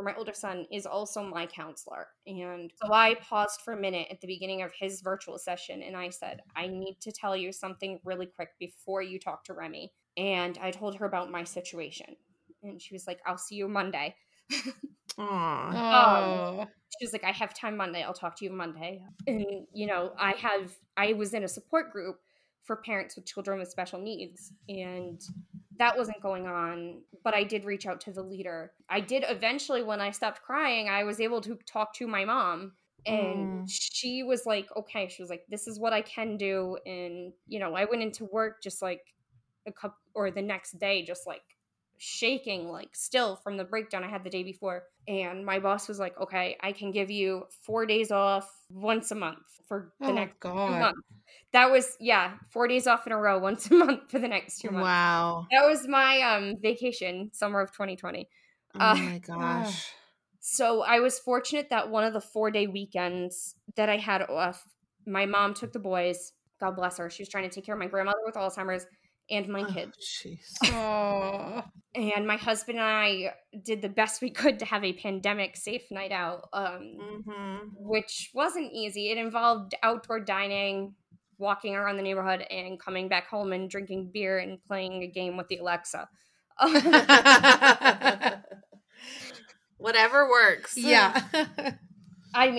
for my older son is also my counselor. And so I paused for a minute at the beginning of his virtual session and I said, I need to tell you something really quick before you talk to Remy. And I told her about my situation. And she was like, I'll see you Monday. Aw. Oh. she was like, I have time Monday. I'll talk to you Monday. And, you know, I have, I was in a support group for parents with children with special needs. And that wasn't going on. But I did reach out to the leader. I did eventually, when I stopped crying, I was able to talk to my mom. And Mm. she was like, okay, she was like, this is what I can do. And, you know, I went into work just like a couple or the next day, just like shaking, like still from the breakdown I had the day before. And my boss was like, okay, I can give you four days off once a month for the Oh, next God. months. That was, yeah, four days off in a row, once a month for the next two months. Wow. That was my um vacation, summer of 2020. Oh Uh, my gosh. So I was fortunate that one of the four day weekends that I had off, my mom took the boys. God bless her. She was trying to take care of my grandmother with Alzheimer's and my Oh, kids. Oh. And my husband and I did the best we could to have a pandemic safe night out, um, Mhm. which wasn't easy. It involved outdoor dining, walking around the neighborhood, and coming back home and drinking beer and playing a game with the Alexa. Whatever works. yeah.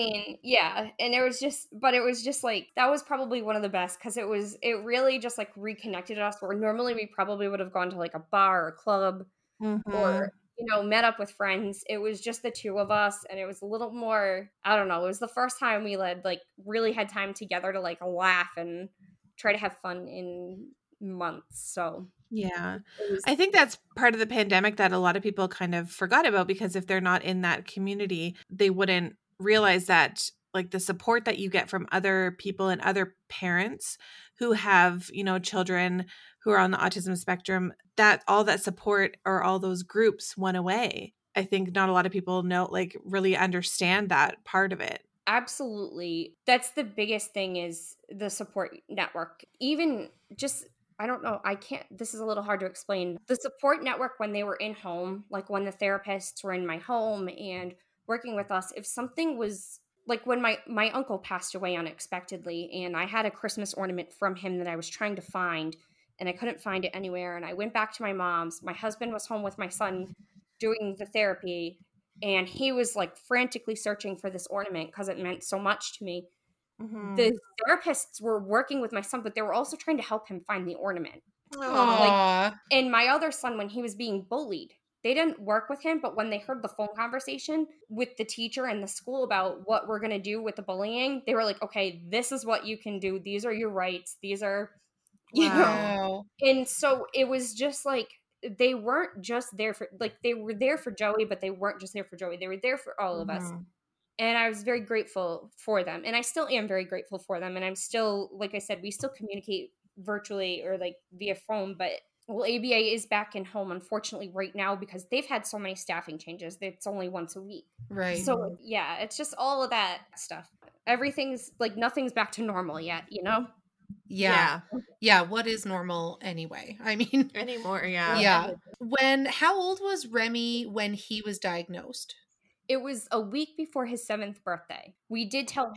Mean, yeah, and it was just, but it was just like that was probably one of the best because it was, it really just like reconnected us. Where normally we probably would have gone to like a bar or a club Mhm. or you know met up with friends. It was just the two of us, and it was a little more. I don't know. It was the first time we led like really had time together to like laugh and try to have fun in months. So yeah. I think that's part of the pandemic that a lot of people kind of forgot about because if they're not in that community, they wouldn't realize that like the support that you get from other people and other parents who have, you know, children who are on the autism spectrum, that all that support or all those groups went away. I think not a lot of people know like really understand that part of it. absolutely that's the biggest thing is the support network even just i don't know i can't this is a little hard to explain the support network when they were in home like when the therapists were in my home and working with us if something was like when my my uncle passed away unexpectedly and i had a christmas ornament from him that i was trying to find and i couldn't find it anywhere and i went back to my mom's my husband was home with my son doing the therapy and he was like frantically searching for this ornament because it meant so much to me. Mm-hmm. The therapists were working with my son, but they were also trying to help him find the ornament. Aw. And my other son, when he was being bullied, they didn't work with him, but when they heard the phone conversation with the teacher and the school about what we're going to do with the bullying, they were like, okay, this is what you can do. These are your rights. These are, you know, and so it was just like they weren't just there for like they were there for Joey, but they weren't just there for Joey. They were there for all of us. Mhm. And I was very grateful for them. And I still am very grateful for them. And I'm still, like I said, we still communicate virtually or like via phone, but well, ABA is back in home, unfortunately, right now because they've had so many staffing changes. It's only once a week. Right. So, yeah, it's just all of that stuff. Everything's like nothing's back to normal yet, you know? yeah. Yeah. What is normal anyway? I mean, Anymore, yeah. yeah. When, how old was Remy when he was diagnosed? It was a week before his seventh birthday. We did tell him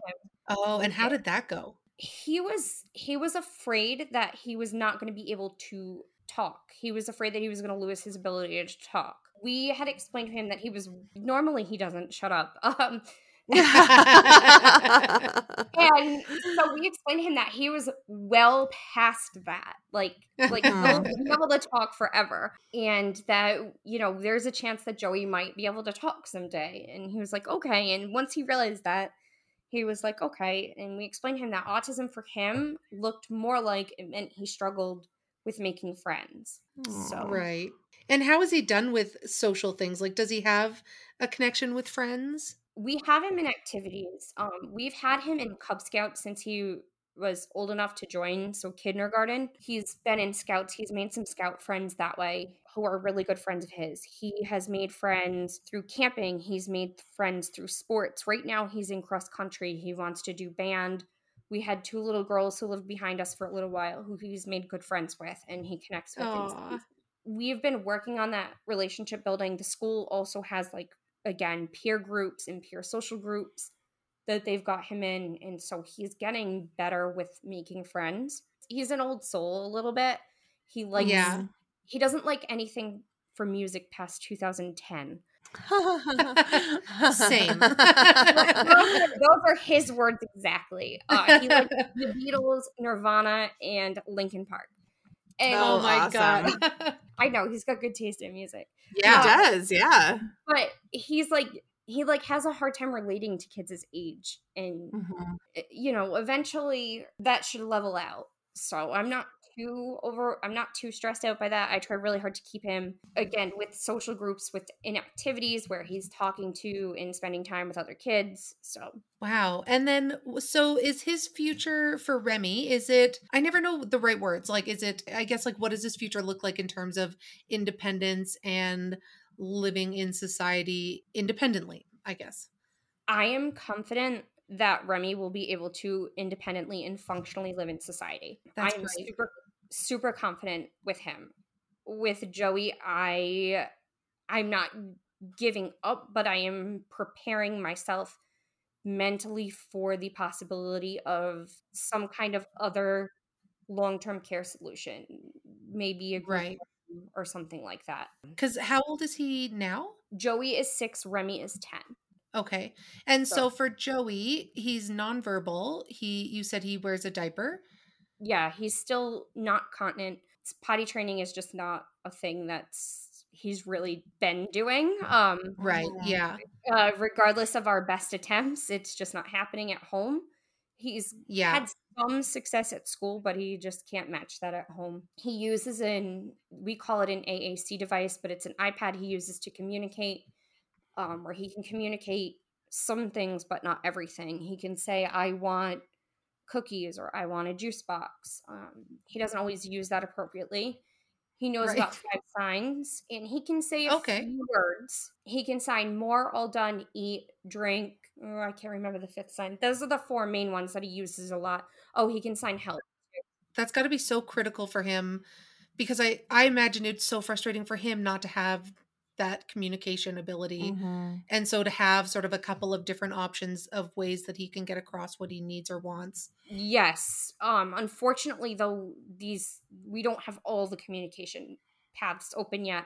Oh, and how did that go? he was he was afraid that he was not going to be able to talk. He was afraid that he was going to lose his ability to talk. We had explained to him that he was normally he doesn't shut up. Um and so we explained to him that he was well past that. Like like he'll be able to talk forever. And that, you know, there's a chance that Joey might be able to talk someday. And he was like, okay. And once he realized that, he was like, okay. And we explained to him that autism for him looked more like it meant he struggled with making friends. So Right. And how is he done with social things? Like, does he have a connection with friends? we have him in activities. Um, we've had him in Cub Scouts since he was old enough to join, so kindergarten. He's been in scouts. He's made some scout friends that way who are really good friends of his. He has made friends through camping. He's made friends through sports. Right now he's in cross country. He wants to do band. We had two little girls who lived behind us for a little while who he's made good friends with and he connects with. and We've been working on that relationship building. The school also has like again peer groups and peer social groups that they've got him in and so he's getting better with making friends he's an old soul a little bit he likes Yeah. he doesn't like anything for music past 2010 Same. those, are, those are his words exactly uh, he likes the beatles nirvana and linkin park and oh my awesome. god. i know he's got good taste in music yeah. He does, yeah. but he's like he like has a hard time relating to kids his age and Mhm. you know, eventually that should level out. So I'm not too over I'm not too stressed out by that. I try really hard to keep him again with social groups with in activities where he's talking to and spending time with other kids. So Wow. And then so is his future for Remy is it I never know the right words. Like is it I guess like what does his future look like in terms of independence and living in society independently, I guess. I am confident that Remy will be able to independently and functionally live in society. That's I'm great. super super confident with him. With Joey, I I'm not giving up, but I am preparing myself mentally for the possibility of some kind of other long-term care solution, maybe a group Right. or something like that. Cuz how old is he now? Joey is 6, Remy is 10. Okay. And So- so for Joey, he's nonverbal. He you said he wears a diaper. Yeah, he's still not continent. Potty training is just not a thing that's he's really been doing. Um, Right. Yeah. Uh, regardless of our best attempts, it's just not happening at home. He's Yeah. had some success at school, but he just can't match that at home. He uses an we call it an AAC device, but it's an iPad he uses to communicate, um, where he can communicate some things, but not everything. He can say, "I want cookies" or "I want a juice box." Um, he doesn't always use that appropriately. He knows Right. about five signs, and he can say a Okay. few words. He can sign more, all done, eat, drink. Oh, I can't remember the fifth sign. Those are the four main ones that he uses a lot. Oh, he can sign help. That's got to be so critical for him because I I imagine it's so frustrating for him not to have that communication ability. Mhm. And so to have sort of a couple of different options of ways that he can get across what he needs or wants. Yes. Um, unfortunately, though, these we don't have all the communication paths open yet.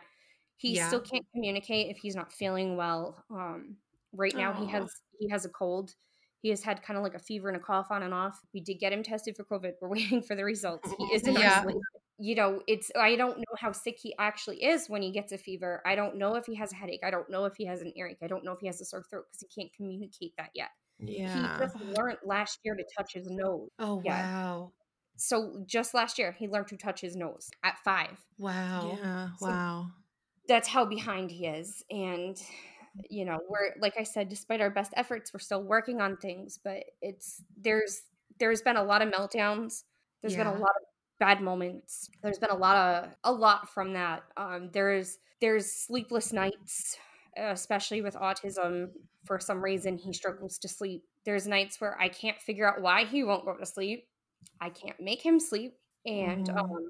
He Yeah. still can't communicate if he's not feeling well. Um, right now he has he has a cold. He has had kind of like a fever and a cough on and off. We did get him tested for COVID. We're waiting for the results. He is in Yeah. isolation. You know, it's I don't know how sick he actually is when he gets a fever. I don't know if he has a headache. I don't know if he has an earache. I don't know if he has a sore throat because he can't communicate that yet. Yeah. He just learned last year to touch his nose. Oh Yeah. wow. So just last year, he learned to touch his nose at five. Wow. Yeah. So- Wow. That's how behind he is. And, you know, we're, like I said, despite our best efforts, we're still working on things, but it's, there's, there's been a lot of meltdowns. There's been a lot of bad moments. There's been a lot of, a lot from that. Um, there's, there's sleepless nights, especially with autism. For some reason, he struggles to sleep. There's nights where I can't figure out why he won't go to sleep. I can't make him sleep. And Mhm. um,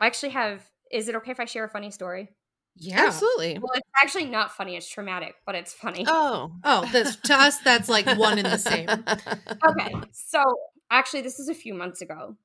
I actually have. Is it okay if I share a funny story? Yeah. Absolutely. Well, it's actually not funny. It's traumatic, but it's funny. Oh. Oh, this to us that's like one and the same. Okay, so actually, this is a few months ago,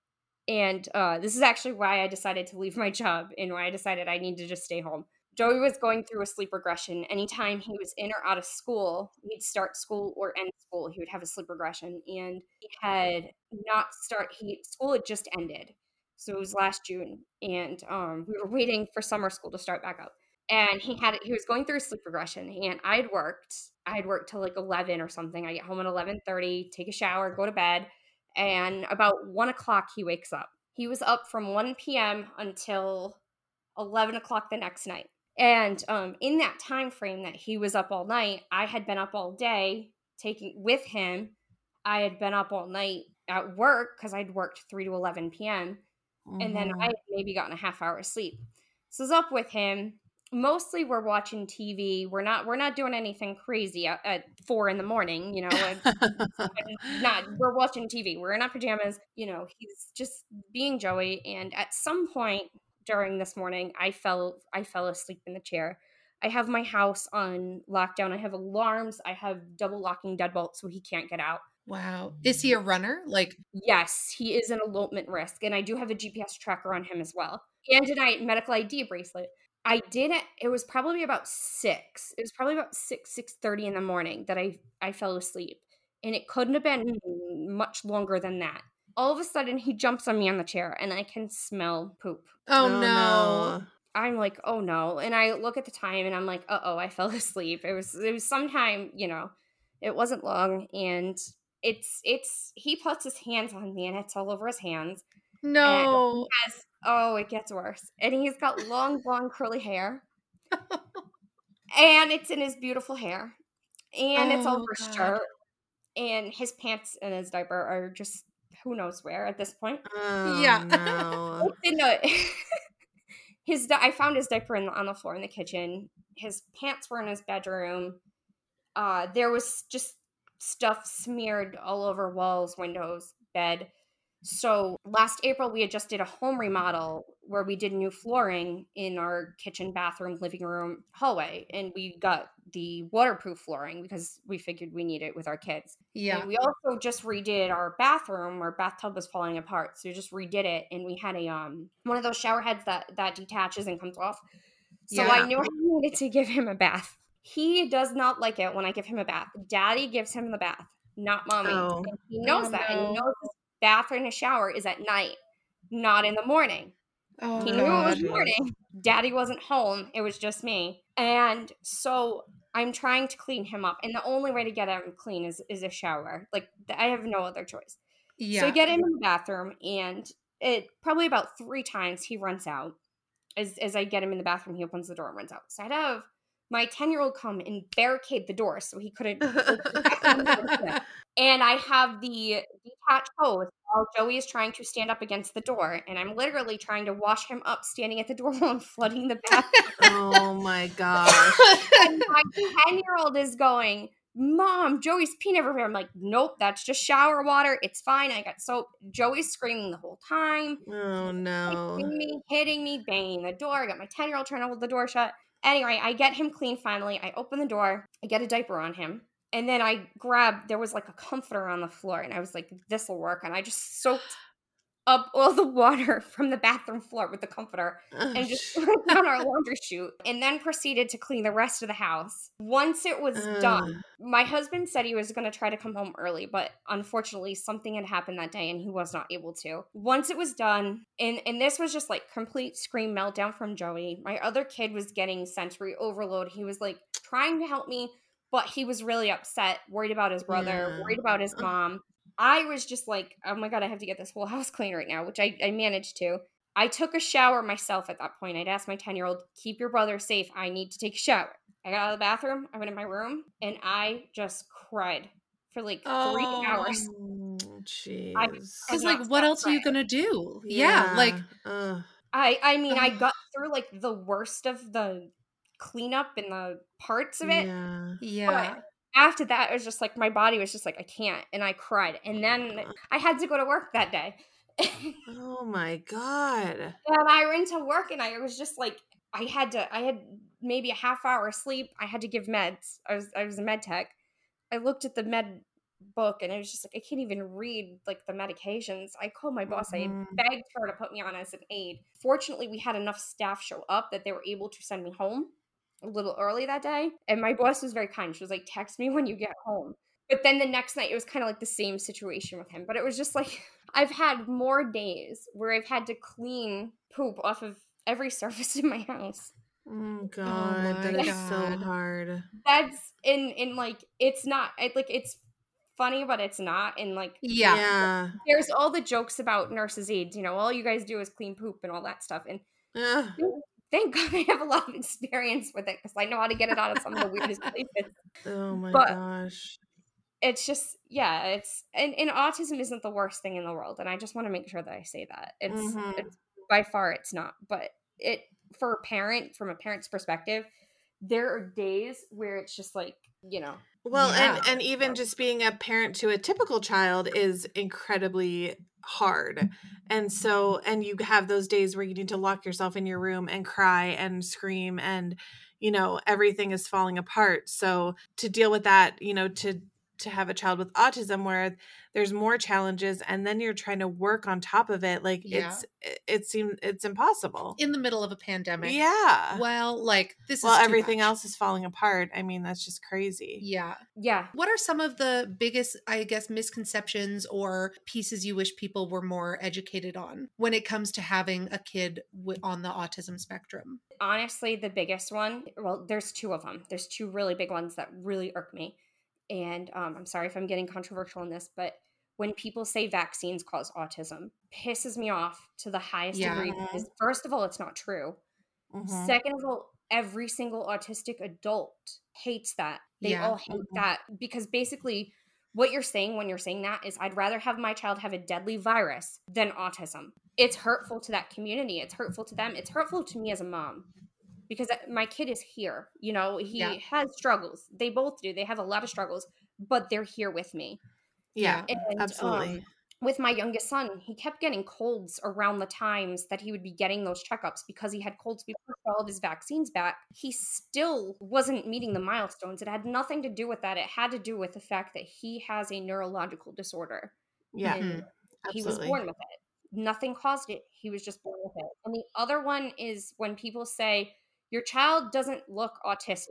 and uh, this is actually why I decided to leave my job and why I decided I need to just stay home. Joey was going through a sleep regression. Anytime he was in or out of school, he'd start school or end school, he would have a sleep regression, and he had not start. He school had just ended, so it was last June, and um, we were waiting for summer school to start back up. And he had he was going through a sleep regression, and I'd worked. I'd worked till like eleven or something. I get home at eleven thirty, take a shower, go to bed, and about one o'clock he wakes up. He was up from one p.m. until eleven o'clock the next night. And um, in that time frame that he was up all night, I had been up all day taking with him. I had been up all night at work because I'd worked three to eleven p.m. and then I had maybe gotten a half hour of sleep. So I was up with him. Mostly we're watching TV. We're not we're not doing anything crazy at, at four in the morning. You know, not we're watching TV. We're in our pajamas. You know, he's just being Joey. And at some point during this morning, I fell I fell asleep in the chair. I have my house on lockdown. I have alarms. I have double locking deadbolts so he can't get out. Wow. Is he a runner? Like Yes, he is an elopement risk, and I do have a GPS tracker on him as well, and an I- medical ID bracelet. I did it. It was probably about six. It was probably about six six thirty in the morning that I I fell asleep, and it couldn't have been much longer than that. All of a sudden, he jumps on me on the chair, and I can smell poop. oh, no. I'm like, oh no, and I look at the time, and I'm like, uh oh, I fell asleep. It was it was sometime, you know, it wasn't long, and it's it's he puts his hands on me, and it's all over his hands, No. Has, oh, it gets worse. And he's got long, blonde, curly hair. and it's in his beautiful hair. And it's Oh, over his shirt. And his pants and his diaper are just who knows where at this point. Oh, Yeah. no. It's in the his di- I found his diaper in the, on the floor in the kitchen. His pants were in his bedroom. Uh, there was just stuff smeared all over walls, windows, bed. So last April we had just did a home remodel where we did new flooring in our kitchen, bathroom, living room, hallway, and we got the waterproof flooring because we figured we need it with our kids. Yeah. And we also just redid our bathroom. Our bathtub was falling apart, so we just redid it, and we had a um one of those shower heads that that detaches and comes off. So I knew I needed to give him a bath. He does not like it when I give him a bath. Daddy gives him the bath, not mommy. Oh. He knows Oh, that, and he knows bath and his shower is at night, not in the morning. Oh, He knew it was morning. Daddy wasn't home. It was just me. And so I'm trying to clean him up. And the only way to get him clean is, is a shower. Like, I have no other choice. Yeah. So I get him in the bathroom, and it probably about three times he runs out. As, as I get him in the bathroom, he opens the door and runs out. So I'd have my 10 year old come and barricade the door so he couldn't open the bathroom door. and I have the detached hose while Joey is trying to stand up against the door, and I'm literally trying to wash him up standing at the door while I'm flooding the bathroom. oh my gosh. and my 10 year old is going, Mom, Joey's peeing everywhere. I'm like, Nope, that's just shower water. It's fine. I got soap. Joey's screaming the whole time, Oh no. hitting me, hitting me, banging the door. I got my 10 year old trying to hold the door shut. Anyway, I get him clean finally. I open the door, I get a diaper on him. And then I grabbed there was like a comforter on the floor, and I was like, this will work. And I just soaked up all the water from the bathroom floor with the comforter Oh, and just threw it down our laundry chute and then proceeded to clean the rest of the house. Once it was done, my husband said he was going to try to come home early, but unfortunately something had happened that day and he was not able to. Once it was done, and and this was just like complete scream meltdown from Joey. My other kid was getting sensory overload. He was like trying to help me, but he was really upset, worried about his brother, Yeah. worried about his uh-huh. mom. I was just like, oh my god, I have to get this whole house clean right now, which I, I managed to. I took a shower myself at that point. I'd asked my 10 year old, keep your brother safe. I need to take a shower. I got out of the bathroom, I went in my room, and I just cried for like three Oh. hours. Oh, jeez. I- Because like, what stop else are you gonna do? Yeah, like Ugh. I I mean, I um got through like the worst of the cleanup and the parts of it. Yeah. yeah, After that, it was just like my body was just like, I can't. And I cried. And then I had to go to work that day. Oh my god. And I went to work and I was just like, I had to, I had maybe a half hour of sleep. I had to give meds. I was, I was a med tech. I looked at the med book and it was just like, I can't even read like the medications. I called my boss. Mhm. I begged her to put me on as an aide. Fortunately, we had enough staff show up that they were able to send me home a little early that day. And my boss was very kind. She was like, text me when you get home. But then the next night, it was kind of like the same situation with him. But it was just like, I've had more days where I've had to clean poop off of every surface in my house. Oh, oh god, my that is so hard. That's in in like it's not it, like it's funny, but it's not. And like yeah, Yeah. there's all the jokes about nurses' aides. You know, all you guys do is clean poop and all that stuff. And Ugh. Thank God I have a lot of experience with it because I know how to get it out of some of the weirdest places. Oh my But- gosh. It's just yeah, it's and, and autism isn't the worst thing in the world, and I just want to make sure that I say that it's, Mhm. it's by far it's not, but it for a parent from a parent's perspective, there are days where it's just like you know Well, and and even just being a parent to a typical child is incredibly hard. Mm. And so and you have those days where you need to lock yourself in your room and cry and scream and you know, everything is falling apart. So to deal with that, you know, to to have a child with autism where there's more challenges and then you're trying to work on top of it like Yeah. it's it, it seems it's impossible. in the middle of a pandemic. Yeah. Well, like this well, is too everything much. else is falling apart. I mean, that's just crazy. Yeah. yeah What are some of the biggest, I guess, misconceptions or pieces you wish people were more educated on when it comes to having a kid wi- on the autism spectrum? honestly the biggest one well there's two of them there's two really big ones that really irk me and um, i'm sorry if i'm getting controversial in this but when people say vaccines cause autism pisses me off to the highest Yeah. degree because first of all it's not true. Mhm. second of all every single autistic adult hates that. They Yeah. all hate that because basically what you're saying when you're saying that is i'd rather have my child have a deadly virus than autism. It's hurtful to that community. It's hurtful to them. It's hurtful to me as a mom because my kid is here you know he Yeah. has struggles they both do they have a lot of struggles but they're here with me yeah, and absolutely. um, with my youngest son, he kept getting colds around the times that he would be getting those checkups because he had colds before all of his vaccines back. He still wasn't meeting the milestones. It had nothing to do with that. It had to do with the fact that he has a neurological disorder. yeah, and he was born with it. Nothing caused it. He was just born with it. And the other one is when people say, your child doesn't look autistic.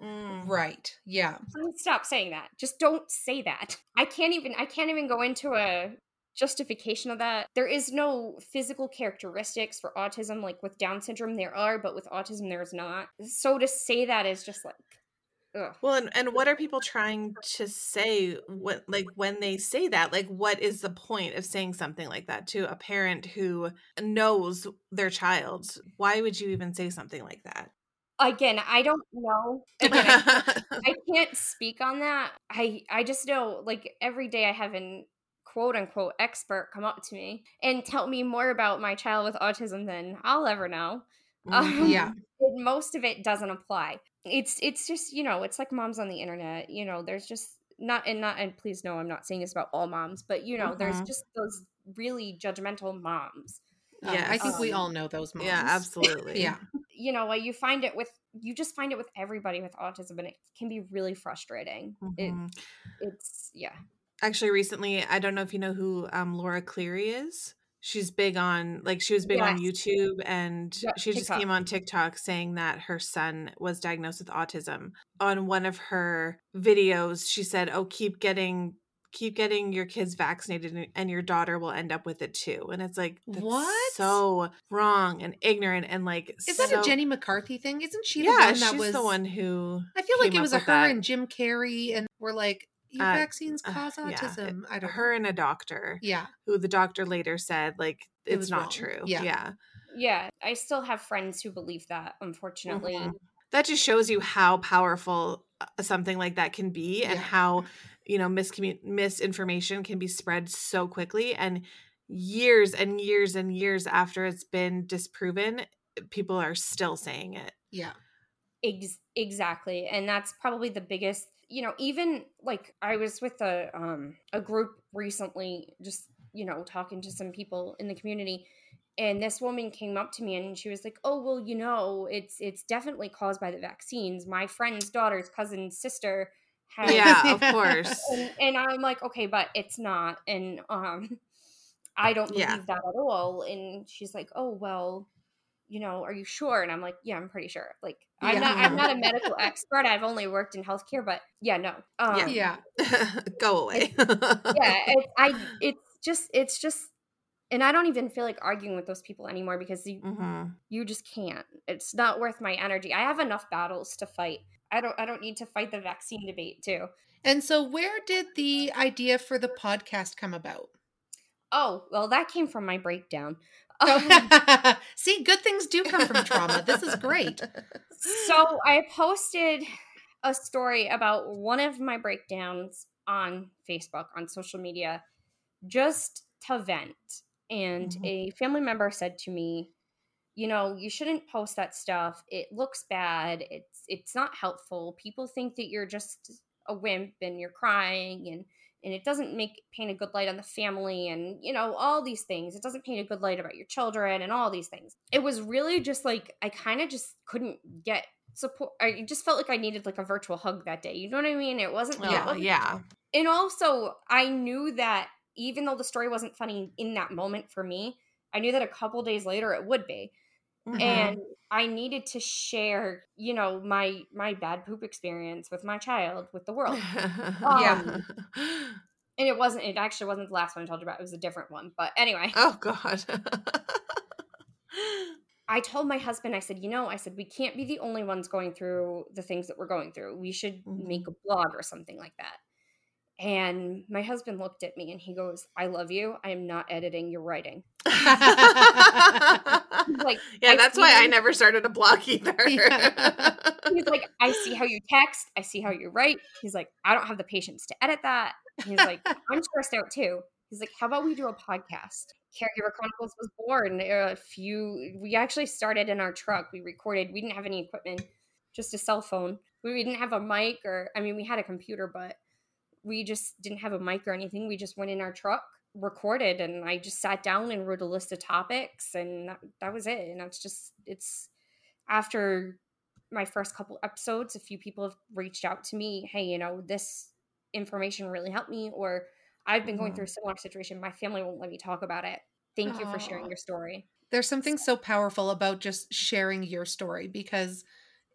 Mm. Right. Yeah. Please stop saying that. Just don't say that. I can't even I can't even go into a justification of that. There is no physical characteristics for autism like with Down syndrome there are, but with autism there's not. So to say that is just like ugh. Well, and, and what are people trying to say? What like when they say that? Like, what is the point of saying something like that to a parent who knows their child? Why would you even say something like that? Again, I don't know. Again, I, I can't speak on that. I I just know like every day I have an quote unquote expert come up to me and tell me more about my child with autism than I'll ever know. Um, Yeah. most of it doesn't apply. It's it's just you know it's like moms on the internet. You know, there's just not and not and please no, I'm not saying this about all moms, but you know, there's Mhm. just those really judgmental moms. Um, I think we Um, all know those moms. yeah, absolutely. Yeah. You know, like you find it with you just find it with everybody with autism, and it can be really frustrating. It, Mhm. it's yeah. Actually, recently, I don't know if you know who um, Laura Clery is. She's big on like she was big on YouTube, and Yep, she just TikTok. came on TikTok saying that her son was diagnosed with autism. On one of her videos, she said, "Oh, keep getting." Keep getting your kids vaccinated, and- your daughter will end up with it too. And it's like What? so wrong and ignorant, and like Is that a Jenny McCarthy thing? Isn't she the yeah, one that she's was the one who. I feel like it was a her that. and Jim Carrey, and we're like, your Uh, vaccines uh, cause yeah, autism. I don't her know. and a doctor Yeah. who the doctor later said like It it's was not wrong. true. Yeah. yeah. Yeah, I still have friends who believe that, unfortunately. Mhm. That just shows you how powerful uh, something like that can be and Yeah. how, you know, miscommun- misinformation can be spread so quickly and years and years and years after it's been disproven, people are still saying it. Yeah. Ex- exactly and that's probably the biggest you know even like i was with a um a group recently just you know talking to some people in the community and this woman came up to me and she was like oh well you know it's it's definitely caused by the vaccines my friend's daughter's cousin's sister had Yeah, of course. and, and i'm like okay but it's not and um i don't believe Yeah. that at all and she's like oh well you know are you sure and i'm like yeah i'm pretty sure like i'm not i'm not a medical expert i've only worked in healthcare but yeah no um, Yeah. Yeah. Go away. yeah it, i it's just it's just and i don't even feel like arguing with those people anymore because you, hmm you just can't it's not worth my energy i have enough battles to fight i don't i don't need to fight the vaccine debate too And so, where did the idea for the podcast come about? oh well that came from my breakdown See, good things do come from trauma. This is great. so I posted a story about one of my breakdowns on Facebook on social media just to vent. And Mhm. a family member said to me, you know, you shouldn't post that stuff. It looks bad. It's it's not helpful. People think that you're just a wimp and you're crying and and it doesn't make paint a good light on the family and you know all these things. It doesn't paint a good light about your children and all these things. It was really just like i kind of just couldn't get support i just felt like i needed like a virtual hug that day you know what i mean? It wasn't it Yeah, wasn't- yeah. and also i knew that even though the story wasn't funny in that moment for me i knew that a couple days later it would be Mhm. and i needed to share you know my my bad poop experience with my child with the world Yeah. and it wasn't it actually wasn't the last one i told you about it was a different one but anyway oh god. i told my husband i said you know i said we can't be the only ones going through the things that we're going through we should make a blog or something like that And my husband looked at me and he goes, I love you. I am not editing your writing. Like, yeah, I that's why how I never started a blog either. Yeah. He's like, I see how you text. I see how you write. He's like, I don't have the patience to edit that. He's like, I'm stressed out too. He's like, how about we do a podcast? Caregiver Chronicles was born a few, we actually started in our truck. We recorded, we didn't have any equipment, just a cell phone. We didn't have a mic or, I mean, we had a computer, but we just didn't have a mic or anything. We just went in our truck, recorded, and I just sat down and wrote a list of topics, and that, that was it. And that's just, it's after my first couple episodes, a few people have reached out to me, hey, you know, this information really helped me, or I've been going Mhm. through a similar situation. My family won't let me talk about it. Thank you for sharing your story. There's something so powerful about just sharing your story because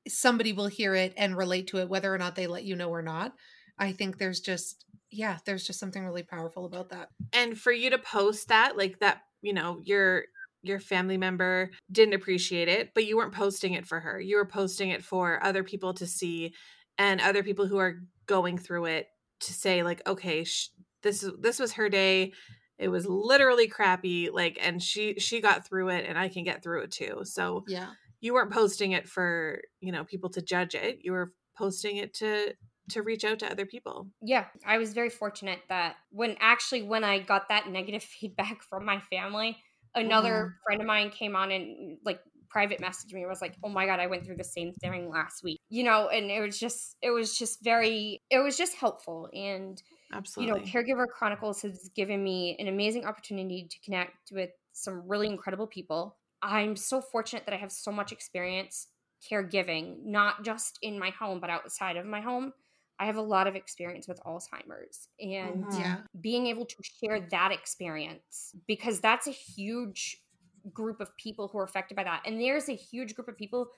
somebody will hear it and relate to it whether or not they let you know or not. I think there's just yeah, there's just something really powerful about that. and for you to post that like that you know your your family member didn't appreciate it but you weren't posting it for her you were posting it for other people to see and other people who are going through it to say like okay sh- this is this was her day it was literally crappy like and she she got through it and i can get through it too so Yeah. you weren't posting it for you know people to judge it you were posting it to to reach out to other people Yeah, I was very fortunate that when actually when I got that negative feedback from my family, another mm-hmm. friend of mine came on and mm, like private messaged me and was like, "Oh my god, I went through the same thing last week." You know, and it was just it was just very it was just helpful and absolutely you know, Caregiver Chronicles has given me an amazing opportunity to connect with some really incredible people. I'm so fortunate that I have so much experience caregiving, not just in my home, but outside of my home. I have a lot of experience with Alzheimer's and Mhm. Yeah. being able to share that experience because that's a huge group of people who are affected by that. And there's a huge group of people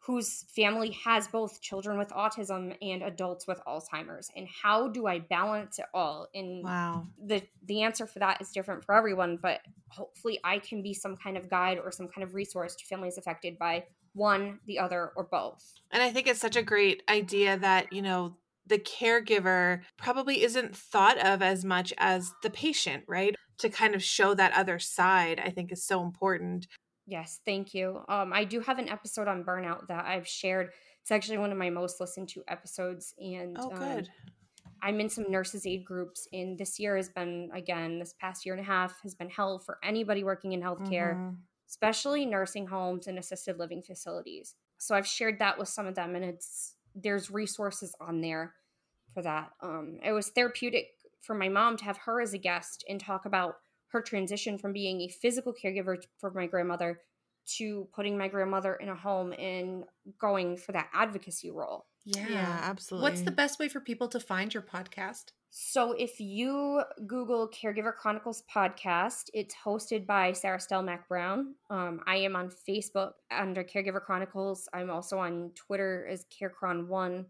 whose family has both children with autism and adults with Alzheimer's. And how do I balance it all? And wow the the answer for that is different for everyone, but hopefully I can be some kind of guide or some kind of resource to families affected by one, the other, or both. And I think it's such a great idea that, you know, the caregiver probably isn't thought of as much as the patient, right? To kind of show that other side, I think is so important. Yes, thank you. Um, I do have an episode on burnout that I've shared. It's actually one of my most listened to episodes, and Oh, um, good. I'm in some nurses aid groups, and this year has been again this past year and a half has been hell for anybody working in healthcare, Mhm. especially nursing homes and assisted living facilities. So I've shared that with some of them, and it's there's resources on there for that. Um, it was therapeutic for my mom to have her as a guest and talk about her transition from being a physical caregiver for my grandmother to putting my grandmother in a home and going for that advocacy role. Yeah. Yeah, absolutely. What's the best way for people to find your podcast? So if you Google Caregiver Chronicles podcast, it's hosted by Sarah Stelmack Brown. Um, I am on Facebook under Caregiver Chronicles. I'm also on Twitter as CareCron1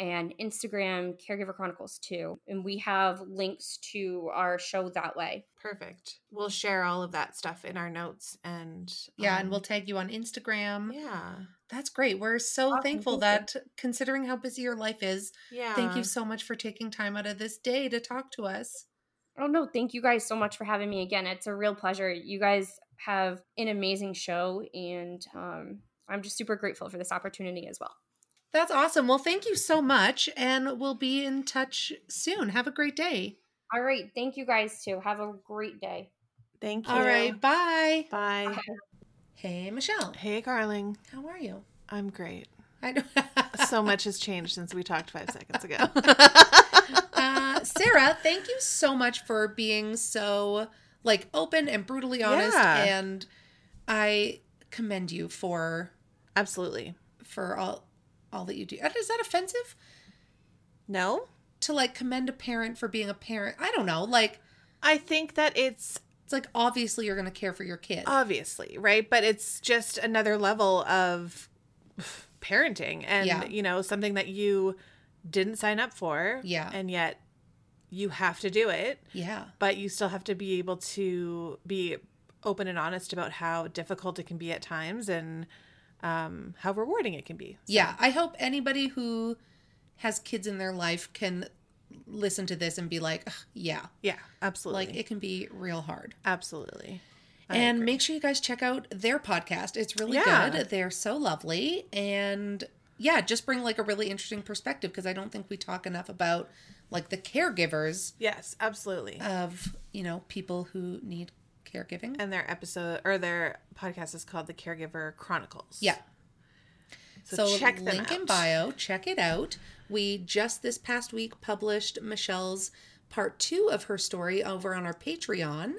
and Instagram Caregiver Chronicles 2. And we have links to our show that way. Perfect. We'll share all of that stuff in our notes and Yeah, and um, we'll tag you on Instagram. Yeah. That's great. We're so Awesome, thankful that considering how busy your life is, Yeah. thank you so much for taking time out of this day to talk to us. Oh no, thank you guys so much for having me again. It's a real pleasure. You guys have an amazing show and um, I'm just super grateful for this opportunity as well. That's awesome. Well, thank you so much, and we'll be in touch soon. Have a great day. All right. Thank you guys too. Have a great day. Thank you. All right, bye. Bye. Hey, Michelle. Hey, Carling. How are you? I'm great. I know. So much has changed since we talked five seconds ago. uh, Sarah, thank you so much for being so like open and brutally honest, Yeah. and I commend you for Absolutely. for all all that you do. Is that offensive No? to like commend a parent for being a parent? I don't know. Like I think that it's it's like obviously you're going to care for your kid. obviously right but it's just another level of parenting and Yeah. you know something that you didn't sign up for Yeah. and yet you have to do it yeah. but you still have to be able to be open and honest about how difficult it can be at times and um, how rewarding it can be Yeah, I hope anybody who has kids in their life can listen to this and be like, yeah, Yeah, absolutely. like it can be real hard. absolutely. I and agree. make sure you guys check out their podcast. It's really Yeah. good. They're so lovely. And yeah, just bring like a really interesting perspective because I don't think we talk enough about like the caregivers yes, absolutely. of, you know, people who need caregiving. and their episode or their podcast is called The Caregiver Chronicles. Yeah. So, So, check them link in out. bio, check it out. We just this past week published Michelle's part two of her story over on our Patreon.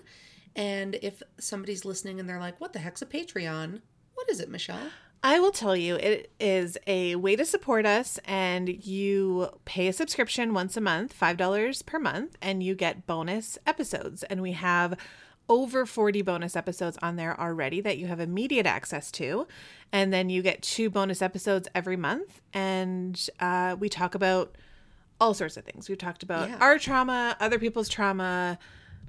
And if somebody's listening and they're like, what the heck's a Patreon? What is it, Michelle? I will tell you, it is a way to support us, and you pay a subscription once a month, $5 per month, and you get bonus episodes. And we have over 40 bonus episodes on there already that you have immediate access to. And then you get two bonus episodes every month. And uh, we talk about all sorts of things. We've talked about Yeah. our trauma, other people's trauma,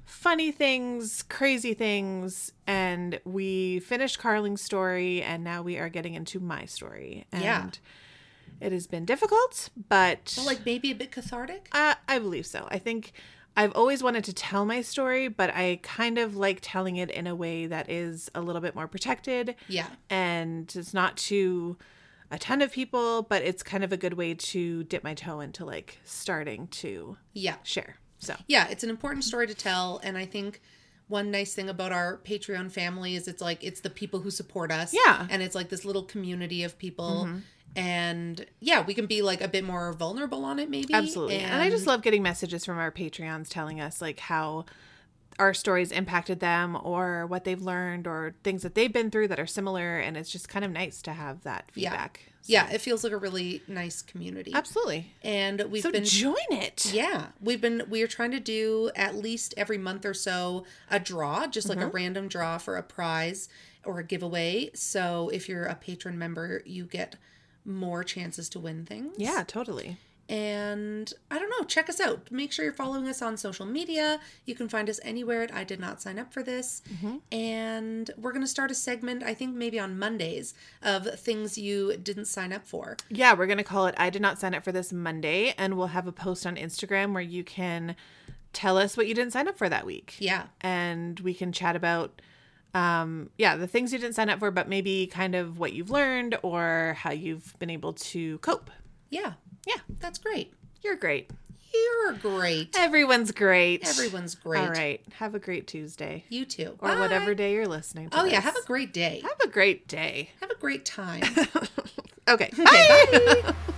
funny things, crazy things, and we finished Carling's story and now we are getting into my story. And Yeah. it has been difficult, but Well, like maybe a bit cathartic? I, I believe so. I think I've always wanted to tell my story, but I kind of like telling it in a way that is a little bit more protected Yeah. and it's not to a ton of people, but it's kind of a good way to dip my toe into like starting to Yeah. share. So Yeah, it's an important story to tell. And I think one nice thing about our Patreon family is it's like it's the people who support us. Yeah. And it's like this little community of people. Mm-hmm. And yeah, we can be like a bit more vulnerable on it, maybe. Absolutely. And, I just love getting messages from our Patreons telling us like how our stories impacted them or what they've learned or things that they've been through that are similar. And it's just kind of nice to have that Yeah. feedback. So- Yeah, it feels like a really nice community. Absolutely. And we've so been join it. Yeah, we've been we are trying to do at least every month or so a draw, just like a Mm-hmm. random draw for a prize or a giveaway. So if you're a patron member, you get more chances to win things. Yeah, totally. And I don't know, check us out. Make sure you're following us on social media. You can find us anywhere at I did not sign up for this. Mm-hmm. And we're going to start a segment, I think maybe on Mondays, of things you didn't sign up for. Yeah, we're going to call it I did not sign up for this Monday. And we'll have a post on Instagram where you can tell us what you didn't sign up for that week. Yeah. and we can chat about um yeah the things you didn't sign up for but maybe kind of what you've learned or how you've been able to cope Yeah. yeah That's great. you're great You're great. everyone's great Everyone's great. all right have a great tuesday You too. or Bye. whatever day you're listening to Oh, yeah. Have a great day. have a great day Have a great time. okay Okay, bye. bye.